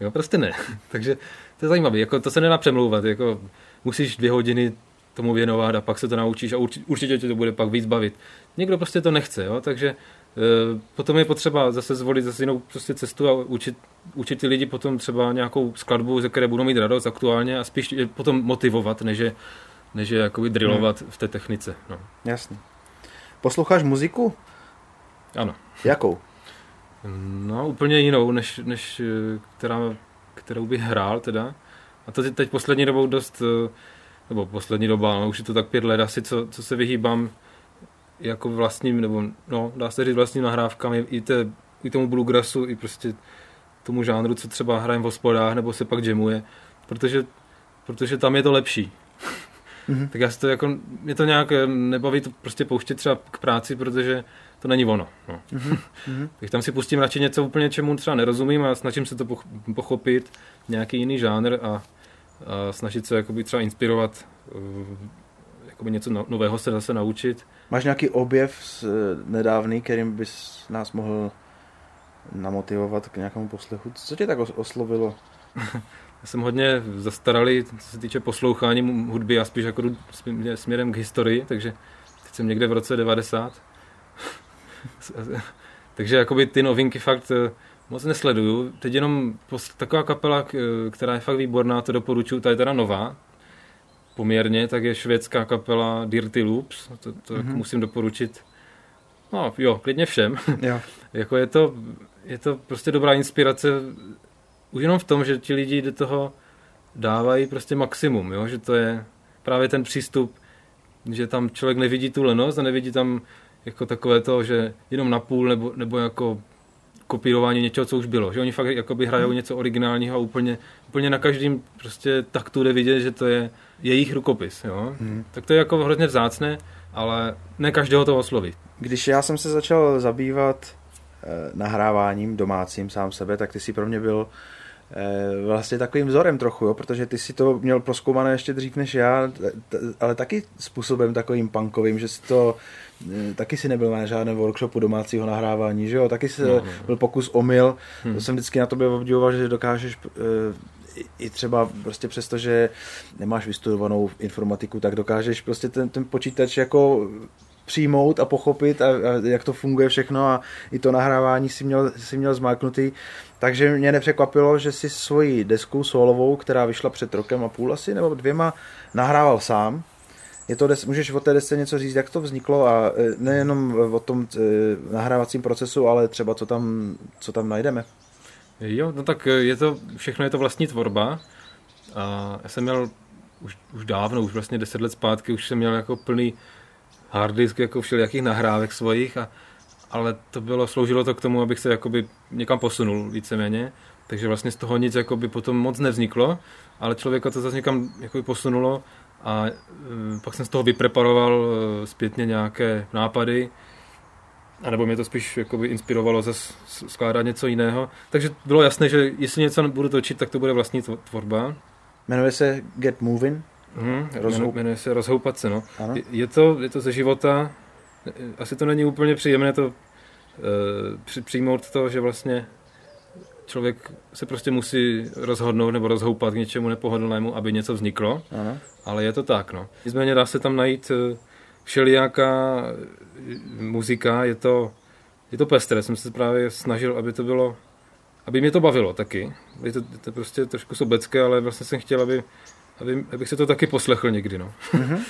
Speaker 3: jo, prostě ne. Takže to je zajímavé, jako to se nedá přemlouvat, jako musíš dvě hodiny tomu věnovat a pak se to naučíš a určitě, tě to bude pak víc bavit. Někdo prostě to nechce, jo? takže e, potom je potřeba zase zvolit zase jinou prostě cestu a učit, učit ty lidi potom třeba nějakou skladbu, ze které budou mít radost aktuálně a spíš je potom motivovat, než je, než je jakoby drillovat hmm. v té technice. No.
Speaker 4: Jasně. Posloucháš muziku?
Speaker 3: Ano.
Speaker 4: Jakou?
Speaker 3: No, úplně jinou, než, než eh, která kterou bych hrál teda. A to teď poslední dobou dost, eh, nebo poslední doba, no už je to tak pět let asi, co, co se vyhýbám jako vlastním, nebo no, dá se říct vlastním nahrávkám i, te, i tomu bluegrassu, i prostě tomu žánru, co třeba hrajeme v hospodách, nebo se pak jamuje, protože, protože tam je to lepší. Mm-hmm. tak já si to jako, mě to nějak nebaví to prostě pouštět třeba k práci, protože to není ono. No. Mm-hmm. tak tam si pustím radši něco úplně, čemu třeba nerozumím a snažím se to pochopit, nějaký jiný žánr a, a snažit se jakoby třeba inspirovat, uh, jakoby něco no, nového se zase naučit.
Speaker 4: Máš nějaký objev z, eh, nedávný, kterým bys nás mohl namotivovat k nějakému poslechu? Co tě tak oslovilo?
Speaker 3: Já jsem hodně zastaralý, co se týče poslouchání hudby a spíš jako směrem k historii, takže teď jsem někde v roce 90 Takže jakoby ty novinky fakt eh, moc nesleduju. Teď jenom taková kapela, která je fakt výborná, to doporučuji, ta je teda nová. Poměrně, tak je švédská kapela Dirty Loops. To, to mm-hmm. musím doporučit. No jo, klidně všem.
Speaker 4: Jo.
Speaker 3: jako je to, je to prostě dobrá inspirace už jenom v tom, že ti lidi do toho dávají prostě maximum, jo? že to je právě ten přístup, že tam člověk nevidí tu lenost a nevidí tam jako takové to, že jenom na půl nebo, nebo jako kopírování něčeho, co už bylo. Že oni fakt jakoby hrajou hmm. něco originálního a úplně, úplně na každém prostě taktu jde vidět, že to je jejich rukopis. Jo? Hmm. Tak to je jako hrozně vzácné, ale ne každého to osloví.
Speaker 4: Když já jsem se začal zabývat eh, nahráváním domácím sám sebe, tak ty si pro mě byl Eh, vlastně takovým vzorem trochu, jo, protože ty si to měl proskoumané ještě dřív než já, ale taky způsobem takovým punkovým, že si to eh, taky si nebyl na žádném workshopu domácího nahrávání, že jo, taky si no, no. byl pokus omyl, hmm. to jsem vždycky na tobě obdivoval, že dokážeš i třeba prostě přesto, že nemáš vystudovanou informatiku, tak dokážeš prostě ten, ten počítač jako přijmout a pochopit, a, a jak to funguje všechno a i to nahrávání si měl, si měl zmáknutý. Takže mě nepřekvapilo, že si svoji desku solovou, která vyšla před rokem a půl asi, nebo dvěma, nahrával sám. Je to des, můžeš o té desce něco říct, jak to vzniklo a e, nejenom o tom e, nahrávacím procesu, ale třeba co tam, co tam najdeme.
Speaker 3: Jo, no tak je to, všechno je to vlastní tvorba. A já jsem měl už, už dávno, už vlastně deset let zpátky, už jsem měl jako plný hard disk jako všelijakých nahrávek svojich, a, ale to bylo, sloužilo to k tomu, abych se jakoby někam posunul víceméně, takže vlastně z toho nic jakoby potom moc nevzniklo, ale člověka to zase někam jakoby posunulo a e, pak jsem z toho vypreparoval e, zpětně nějaké nápady, a nebo mě to spíš jakoby inspirovalo zase skládat něco jiného. Takže bylo jasné, že jestli něco budu točit, tak to bude vlastní tvorba.
Speaker 4: Jmenuje se Get Moving?
Speaker 3: Hmm, Rozhou... Jmenuje se Rozhoupat se, no. Je to, je to ze života, asi to není úplně příjemné to při, přijmout to, že vlastně člověk se prostě musí rozhodnout nebo rozhoupat k něčemu nepohodlnému, aby něco vzniklo, ano. ale je to tak, no. Nicméně dá se tam najít uh, všelijaká muzika, je to, je to pestré, jsem se právě snažil, aby to bylo, aby mě to bavilo taky. Je to, je to prostě trošku sobecké, ale vlastně jsem chtěl, aby aby, abych se to taky poslechl někdy. No. Mm-hmm.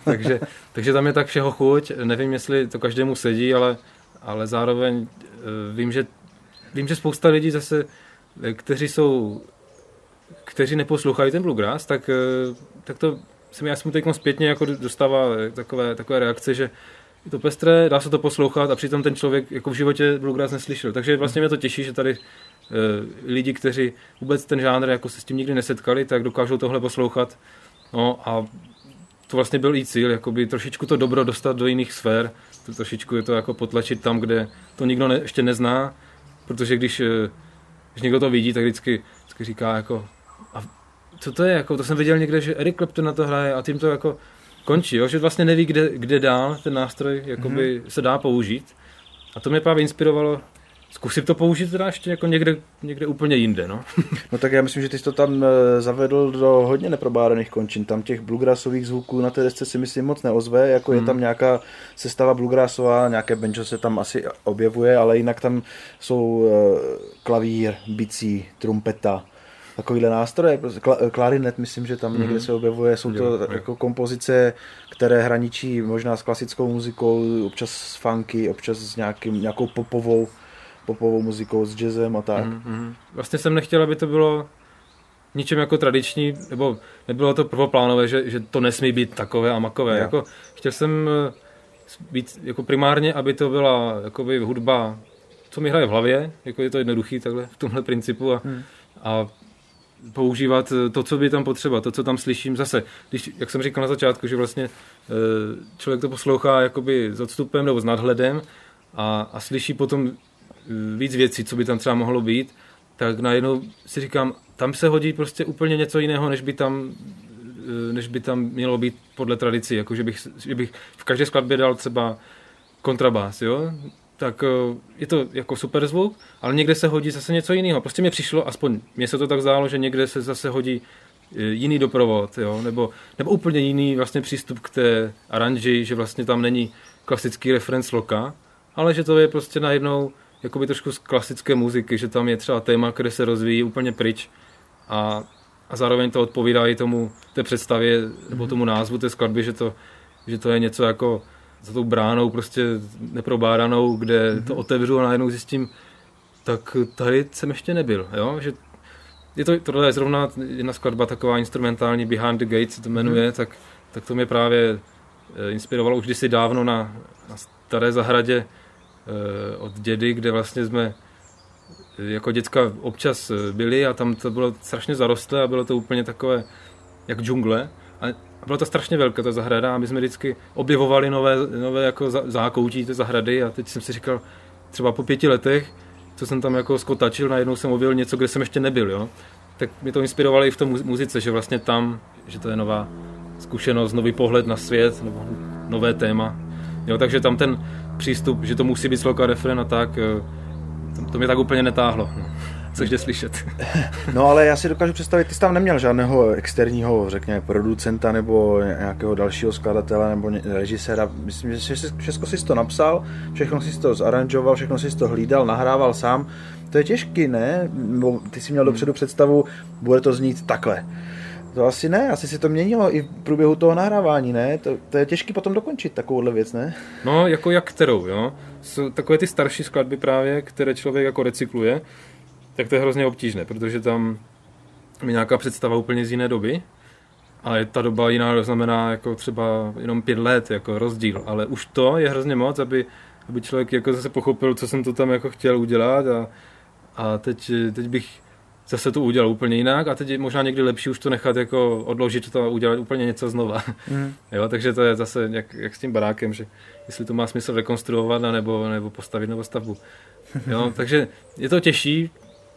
Speaker 3: takže, takže tam je tak všeho chuť. Nevím, jestli to každému sedí, ale, ale zároveň uh, vím, že, vím, že spousta lidí zase, eh, kteří jsou kteří neposlouchají ten bluegrass, tak, uh, tak to se mi já teď zpětně jako dostává takové, takové reakce, že je to pestré, dá se to poslouchat a přitom ten člověk jako v životě bluegrass neslyšel. Takže vlastně mě to těší, že tady Eh, lidi, kteří vůbec ten žánr jako se s tím nikdy nesetkali, tak dokážou tohle poslouchat. No a to vlastně byl i cíl, jakoby trošičku to dobro dostat do jiných sfér, to trošičku je to jako potlačit tam, kde to nikdo ne, ještě nezná, protože když, eh, když někdo to vidí, tak vždycky, vždycky říká jako co to je, jako, to jsem viděl někde, že Eric Clapton na to hraje a tím to jako končí, jo? že vlastně neví, kde, kde dál ten nástroj jakoby mm-hmm. se dá použít. A to mě právě inspirovalo Zkusit to použít teda ještě jako někde, někde úplně jinde, no.
Speaker 4: no tak já myslím, že ty jsi to tam eh, zavedl do hodně neprobádaných končin. Tam těch bluegrassových zvuků na té desce si myslím moc neozve, jako hmm. je tam nějaká sestava bluegrassová, nějaké banjo se tam asi objevuje, ale jinak tam jsou eh, klavír, bicí, trumpeta, takovýhle nástroje, prostě klarinet myslím, že tam mm-hmm. někde se objevuje, jsou to jo, jako kompozice, které hraničí možná s klasickou muzikou, občas s funky, občas s nějakým, nějakou popovou popovou muzikou, s jazzem a tak. Mm-hmm.
Speaker 3: Vlastně jsem nechtěl, aby to bylo ničem jako tradiční, nebo nebylo to prvoplánové, že, že to nesmí být takové a makové. Jako, chtěl jsem eh, být jako primárně, aby to byla jakoby hudba, co mi hraje v hlavě, jako je to jednoduchý takhle v tomhle principu a, hmm. a používat to, co by tam potřeba, to, co tam slyším zase. Když, jak jsem říkal na začátku, že vlastně eh, člověk to poslouchá jakoby s odstupem nebo s nadhledem a, a slyší potom víc věcí, co by tam třeba mohlo být, tak najednou si říkám, tam se hodí prostě úplně něco jiného, než by tam, eh, než by tam mělo být podle tradici, jako že bych, že bych v každé skladbě dal třeba kontrabás, jo? Tak eh, je to jako super zvuk, ale někde se hodí zase něco jiného. Prostě mi přišlo, aspoň mně se to tak zdálo, že někde se zase hodí eh, jiný doprovod, jo? Nebo, nebo úplně jiný vlastně přístup k té aranži, že vlastně tam není klasický reference loka, ale že to je prostě najednou jakoby trošku z klasické muziky, že tam je třeba téma, které se rozvíjí úplně pryč a a zároveň to odpovídá i tomu té představě nebo tomu názvu té skladby, že to, že to je něco jako za tou bránou prostě neprobádanou, kde to otevřu a najednou zjistím, tak tady jsem ještě nebyl, jo? že je to, tohle je zrovna jedna skladba taková instrumentální Behind the Gates se to jmenuje, mm. tak, tak to mě právě eh, inspirovalo už kdysi dávno na, na staré zahradě eh, od dědy, kde vlastně jsme eh, jako děcka občas byli a tam to bylo strašně zarostlé a bylo to úplně takové jak džungle. A bylo to strašně velké, ta zahrada, a my jsme vždycky objevovali nové, nové jako zákoutí té zahrady a teď jsem si říkal, třeba po pěti letech, co jsem tam jako skotačil, najednou jsem objevil něco, kde jsem ještě nebyl, jo. Tak mě to inspirovalo i v tom muzice, že vlastně tam, že to je nová zkušenost, nový pohled na svět, nové téma. Jo, takže tam ten přístup, že to musí být sloka refren a tak, eh, to mě tak úplně netáhlo. No což jde slyšet.
Speaker 4: no ale já si dokážu představit, ty jsi tam neměl žádného externího, řekněme, producenta nebo nějakého dalšího skladatele nebo režiséra. Myslím, že všechno jsi to napsal, všechno jsi to zaranžoval, všechno jsi to hlídal, nahrával sám. To je těžký, ne? Ty jsi měl dopředu představu, bude to znít takhle. To asi ne, asi si to měnilo i v průběhu toho nahrávání, ne? To, to je těžké potom dokončit takovouhle věc, ne?
Speaker 3: No, jako jak kterou, jo? Jsou takové ty starší skladby právě, které člověk jako recykluje, tak to je hrozně obtížné, protože tam je nějaká představa úplně z jiné doby, ale ta doba jiná znamená jako třeba jenom pět let jako rozdíl, ale už to je hrozně moc, aby, aby člověk jako zase pochopil, co jsem to tam jako chtěl udělat a, a teď, teď bych zase to udělal úplně jinak a teď je možná někdy lepší už to nechat jako odložit to a udělat úplně něco znova. Mm. jo, takže to je zase jak, jak, s tím barákem, že jestli to má smysl rekonstruovat nebo, nebo postavit novou stavbu. Jo, takže je to těžší,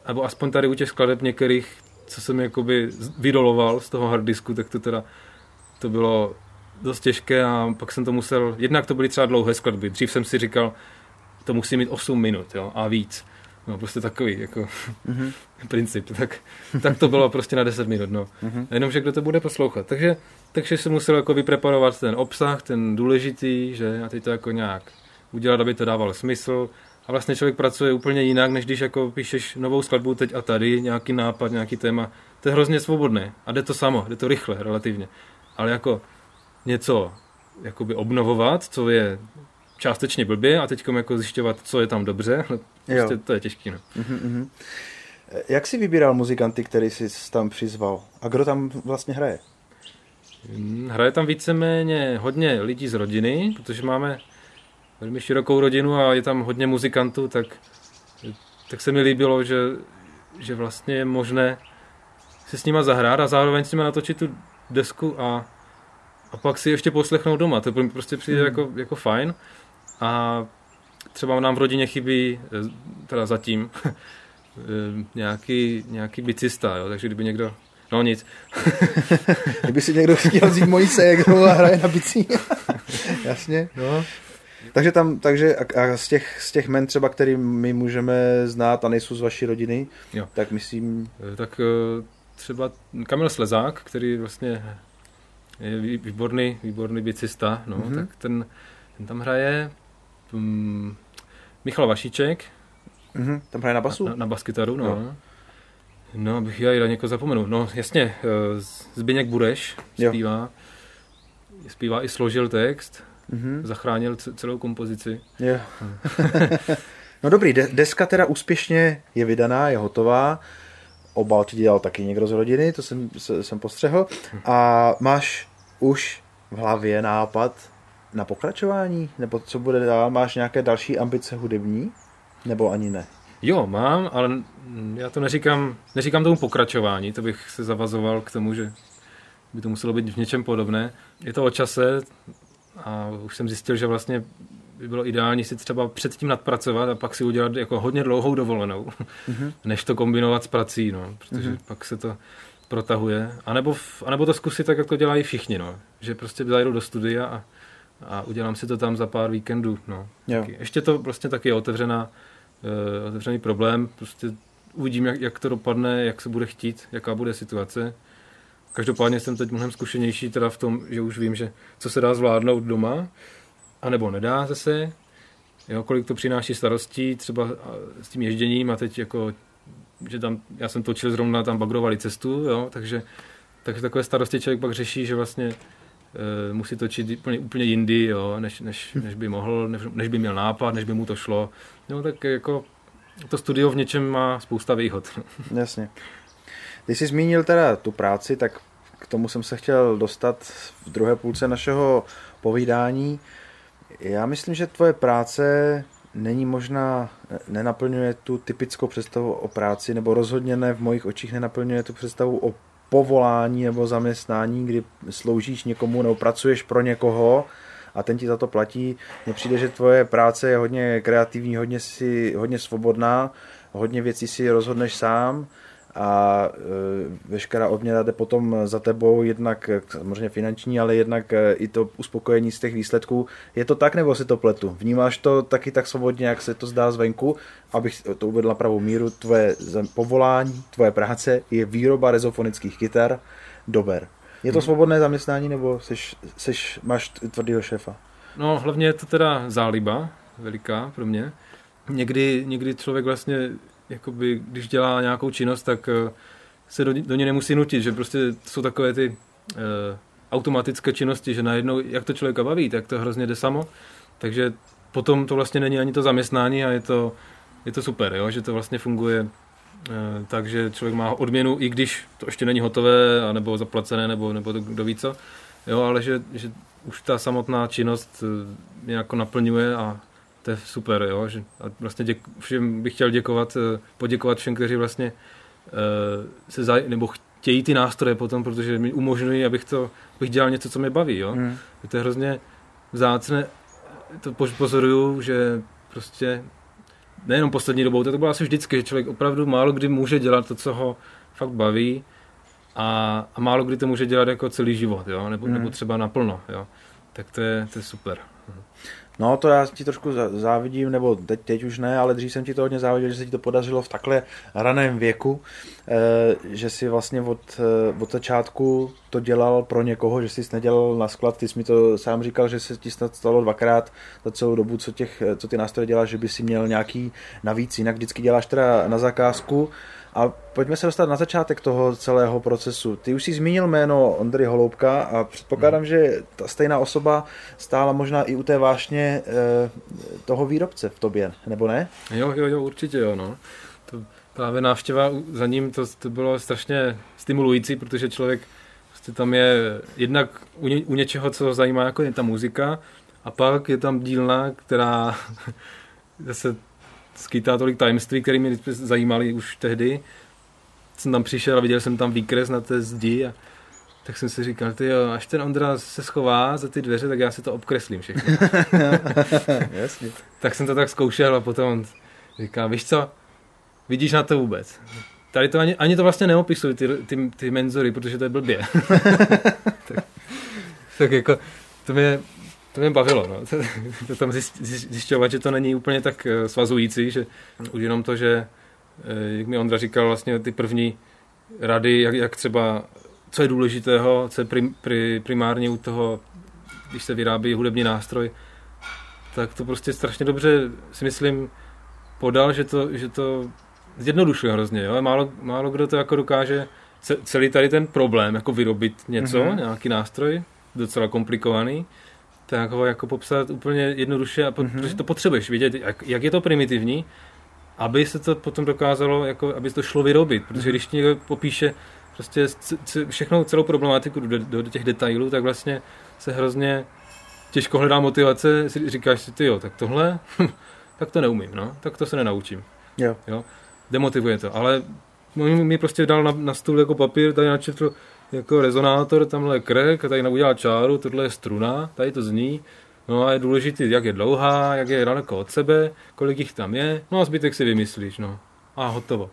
Speaker 3: nebo aspoň tady u těch skladeb některých, co jsem jakoby vydoloval z toho harddisku, tak to teda to bylo dost těžké a pak jsem to musel, jednak to byly třeba dlouhé skladby, dřív jsem si říkal, to musí mít 8 minut jo, a víc. No prostě takový jako mm-hmm. princip. Tak, tak to bylo prostě na 10 minut. No. Mm-hmm. Jenomže kdo to bude poslouchat. Takže, takže jsem musel jako vypreparovat ten obsah, ten důležitý, že a teď to jako nějak udělat, aby to dávalo smysl, a vlastně člověk pracuje úplně jinak, než když jako píšeš novou skladbu teď a tady, nějaký nápad, nějaký téma. To je hrozně svobodné a jde to samo, jde to rychle relativně. Ale jako něco jakoby obnovovat, co je částečně blbě a teď jako zjišťovat, co je tam dobře, no, prostě to je těžké. No. Uh-huh,
Speaker 4: Jak jsi vybíral muzikanty, který jsi tam přizval? A kdo tam vlastně hraje?
Speaker 3: Hm, hraje tam víceméně hodně lidí z rodiny, protože máme velmi širokou rodinu a je tam hodně muzikantů, tak, tak se mi líbilo, že, že vlastně je možné si s nima zahrát a zároveň s nima natočit tu desku a, a pak si ještě poslechnout doma. To prostě přijde mm. jako, jako fajn. A třeba nám v rodině chybí, eh, teda zatím, eh, nějaký, nějaký bicista, jo? takže kdyby někdo No nic.
Speaker 4: Kdyby si někdo chtěl vzít mojí se, jak hraje na bicí. Jasně.
Speaker 3: No.
Speaker 4: Takže tam, takže a, a z, těch, z těch men třeba, který my můžeme znát a nejsou z vaší rodiny, jo. tak myslím...
Speaker 3: Eh, tak eh, třeba Kamil Slezák, který vlastně je výborný, výborný bicista, no, mm-hmm. tak ten, ten tam hraje um, Michal Vašíček.
Speaker 4: Mm-hmm. Tam hraje na basu?
Speaker 3: Na, na baskytaru, no. Jo. No, abych já i někoho zapomenu. No, jasně, eh, Zbyněk Bureš zpívá. Jo. Zpívá i složil text mm-hmm. zachránil celou kompozici.
Speaker 4: Jo. no dobrý, deska teda úspěšně je vydaná, je hotová. Obal ti dělal taky někdo z rodiny, to jsem, jsem postřehl. A máš už v hlavě nápad na pokračování? Nebo co bude dál? Máš nějaké další ambice hudební? Nebo ani ne?
Speaker 3: Jo, mám, ale já to neříkám, neříkám tomu pokračování, to bych se zavazoval k tomu, že by to muselo být v něčem podobné. Je to o čase, a už jsem zjistil, že vlastně by bylo ideální si třeba předtím nadpracovat a pak si udělat jako hodně dlouhou dovolenou, mm-hmm. než to kombinovat s prací, no, protože mm-hmm. pak se to protahuje. A nebo, a nebo to zkusit tak, jak to dělají všichni, no, že prostě zajdu do studia a, a udělám si to tam za pár víkendů. No. Taky. Ještě to vlastně taky je otevřená, uh, otevřený problém, prostě uvidím, jak, jak to dopadne, jak se bude chtít, jaká bude situace. Každopádně jsem teď mnohem zkušenější teda v tom, že už vím, že co se dá zvládnout doma, anebo nedá zase, jo, kolik to přináší starostí třeba s tím ježděním a teď jako že tam, já jsem točil zrovna, tam bagrovali cestu, jo, takže, takže takové starosti člověk pak řeší, že vlastně e, musí točit úplně, úplně jindy, jo, než, než, než, by mohl, než, než, by měl nápad, než by mu to šlo. No, tak jako to studio v něčem má spousta výhod.
Speaker 4: Jasně. Když jsi zmínil teda tu práci, tak k tomu jsem se chtěl dostat v druhé půlce našeho povídání. Já myslím, že tvoje práce není možná, nenaplňuje tu typickou představu o práci, nebo rozhodně ne v mojich očích nenaplňuje tu představu o povolání nebo zaměstnání, kdy sloužíš někomu nebo pracuješ pro někoho a ten ti za to platí. Mně přijde, že tvoje práce je hodně kreativní, hodně, si, hodně svobodná, hodně věcí si rozhodneš sám a e, veškerá odměna jde potom za tebou, jednak samozřejmě finanční, ale jednak e, i to uspokojení z těch výsledků. Je to tak, nebo si to pletu? Vnímáš to taky tak svobodně, jak se to zdá zvenku? Abych to uvedl na pravou míru, tvoje povolání, tvoje práce je výroba rezofonických kytar, dober. Je to hmm. svobodné zaměstnání, nebo seš, seš, máš tvrdýho šéfa?
Speaker 3: No, hlavně je to teda záliba veliká pro mě. Někdy, někdy člověk vlastně jakoby, když dělá nějakou činnost, tak eh, se do, do ní nemusí nutit, že prostě jsou takové ty uh, automatické činnosti, že najednou, jak to člověka baví, tak to hrozně jde samo, takže potom to vlastně není ani to zaměstnání a je to, je to super, jo? že to vlastně funguje uh, tak, že člověk má odměnu, i když to ještě není hotové, nebo zaplacené, nebo, nebo to, kdo ví co, jo, ale že, že už ta samotná činnost mě jako naplňuje a to je super, jo, že a vlastně děk, všem bych chtěl děkovat, eh, poděkovat všem, kteří vlastně uh, se zaj, nebo chtějí ty nástroje potom, protože mi umožňují, abych to, abych dělal něco, co mě baví, jo. Hmm. To je hrozně vzácné, to pozoruju, že prostě nejenom poslední dobou, to, to bylo asi vždycky, že člověk opravdu málo kdy může dělat to, co ho fakt baví a, a málo kdy to může dělat jako celý život, jo, nebo, hmm. nebo třeba naplno, jo. Tak to je, to je super.
Speaker 4: No to já ti trošku závidím, nebo teď, teď už ne, ale dřív jsem ti to hodně záviděl, že se ti to podařilo v takhle raném věku, eh, že si vlastně od, eh, od začátku to dělal pro někoho, že jsi nedělal na sklad, ty jsi mi to sám říkal, že se ti snad stalo dvakrát za celou dobu, co, těch, co ty nástroje děláš, že by si měl nějaký navíc, jinak vždycky děláš teda na zakázku, a pojďme se dostat na začátek toho celého procesu. Ty už jsi zmínil jméno Ondry Holoubka a předpokládám, hmm. že ta stejná osoba stála možná i u té vášně e, toho výrobce v tobě, nebo ne?
Speaker 3: Jo, jo, jo, určitě jo, no. To právě návštěva za ním, to, to bylo strašně stimulující, protože člověk prostě tam je jednak u, ně, u něčeho, co ho zajímá, jako je ta muzika, a pak je tam dílna, která zase skýtá tolik tajemství, které mě zajímaly už tehdy. Jsem tam přišel a viděl jsem tam výkres na té zdi a tak jsem si říkal, ty jo, až ten Ondra se schová za ty dveře, tak já si to obkreslím všechno.
Speaker 4: Jasně.
Speaker 3: tak jsem to tak zkoušel a potom říká, víš co, vidíš na to vůbec. Tady to ani, ani to vlastně neopisují ty, ty, ty menzory, protože to je blbě. tak, tak jako, to mě, to mě bavilo, no. to, tam zjišťovat, že to není úplně tak eh, svazující, že už jenom to, že eh, jak mi Ondra říkal, vlastně ty první rady, jak, jak třeba, co je důležitého, co je prim, pri, primárně u toho, když se vyrábí hudební nástroj, tak to prostě strašně dobře si myslím podal, že to, že to zjednodušuje hrozně, jo? Málo, málo kdo to jako dokáže celý tady ten problém, jako vyrobit něco, mm-hmm. nějaký nástroj, docela komplikovaný, tak ho jako popsat úplně jednoduše, a po, mm-hmm. protože to potřebuješ vidět, jak, jak je to primitivní, aby se to potom dokázalo, jako, aby to šlo vyrobit, protože mm-hmm. když někdo popíše prostě všechno, celou problematiku do, do, do těch detailů, tak vlastně se hrozně těžko hledá motivace, si říkáš si, ty jo, tak tohle, tak to neumím, no, tak to se nenaučím.
Speaker 4: Jo.
Speaker 3: jo? Demotivuje to, ale mi prostě dal na, na stůl jako papír, tady načetl jako rezonátor, tamhle je krek, a tady udělá čáru, tohle je struna, tady to zní. No a je důležité, jak je dlouhá, jak je daleko od sebe, kolik jich tam je, no a zbytek si vymyslíš, no. A hotovo.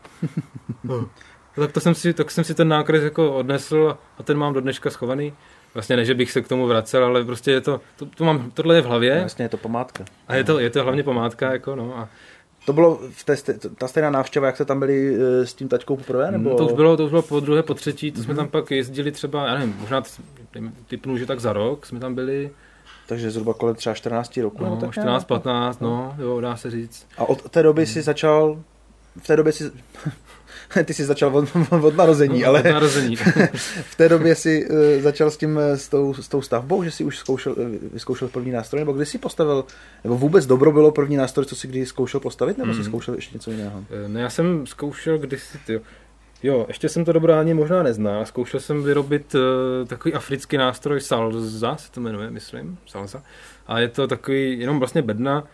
Speaker 3: no. Tak, to jsem si, tak jsem si ten nákres jako odnesl a ten mám do dneška schovaný. Vlastně ne, že bych se k tomu vracel, ale prostě je to, to, to mám, tohle je v hlavě.
Speaker 4: Vlastně je to památka.
Speaker 3: A je to, je to hlavně památka, jako no. A
Speaker 4: to bylo v té, ta stejná návštěva, jak se tam byli eh, s tím taťkou poprvé? Nebo?
Speaker 3: No, to, už bylo, to už bylo po druhé, po třetí, to mm-hmm. jsme mhm. tam pak jezdili třeba, já nevím, možná typnu, že tak za rok jsme tam byli.
Speaker 4: Takže zhruba kolem třeba 14 roku?
Speaker 3: No, 14, 15, no, jo, dá se říct.
Speaker 4: A od té doby si začal, v té době si,
Speaker 2: ty jsi začal od, od narození, ale
Speaker 3: Od narození.
Speaker 2: v té době si uh, začal s tím, eh, s tou, s tou stavbou, že si už zkoušel, eh, vyzkoušel první nástroj, nebo kdy jsi postavil, nebo vůbec dobro bylo první nástroj, co si kdy zkoušel postavit, nebo mm.
Speaker 3: Mhm.
Speaker 2: si zkoušel ještě něco jiného?
Speaker 3: Eh, Ne, já jsem zkoušel kdysi, ty, jo, ještě jsem to dobro ani možná neznal. Zkoušel jsem vyrobit uh, takový africký nástroj salza, se to jmenuje, myslím, salza. A je to takový jenom vlastně bedna,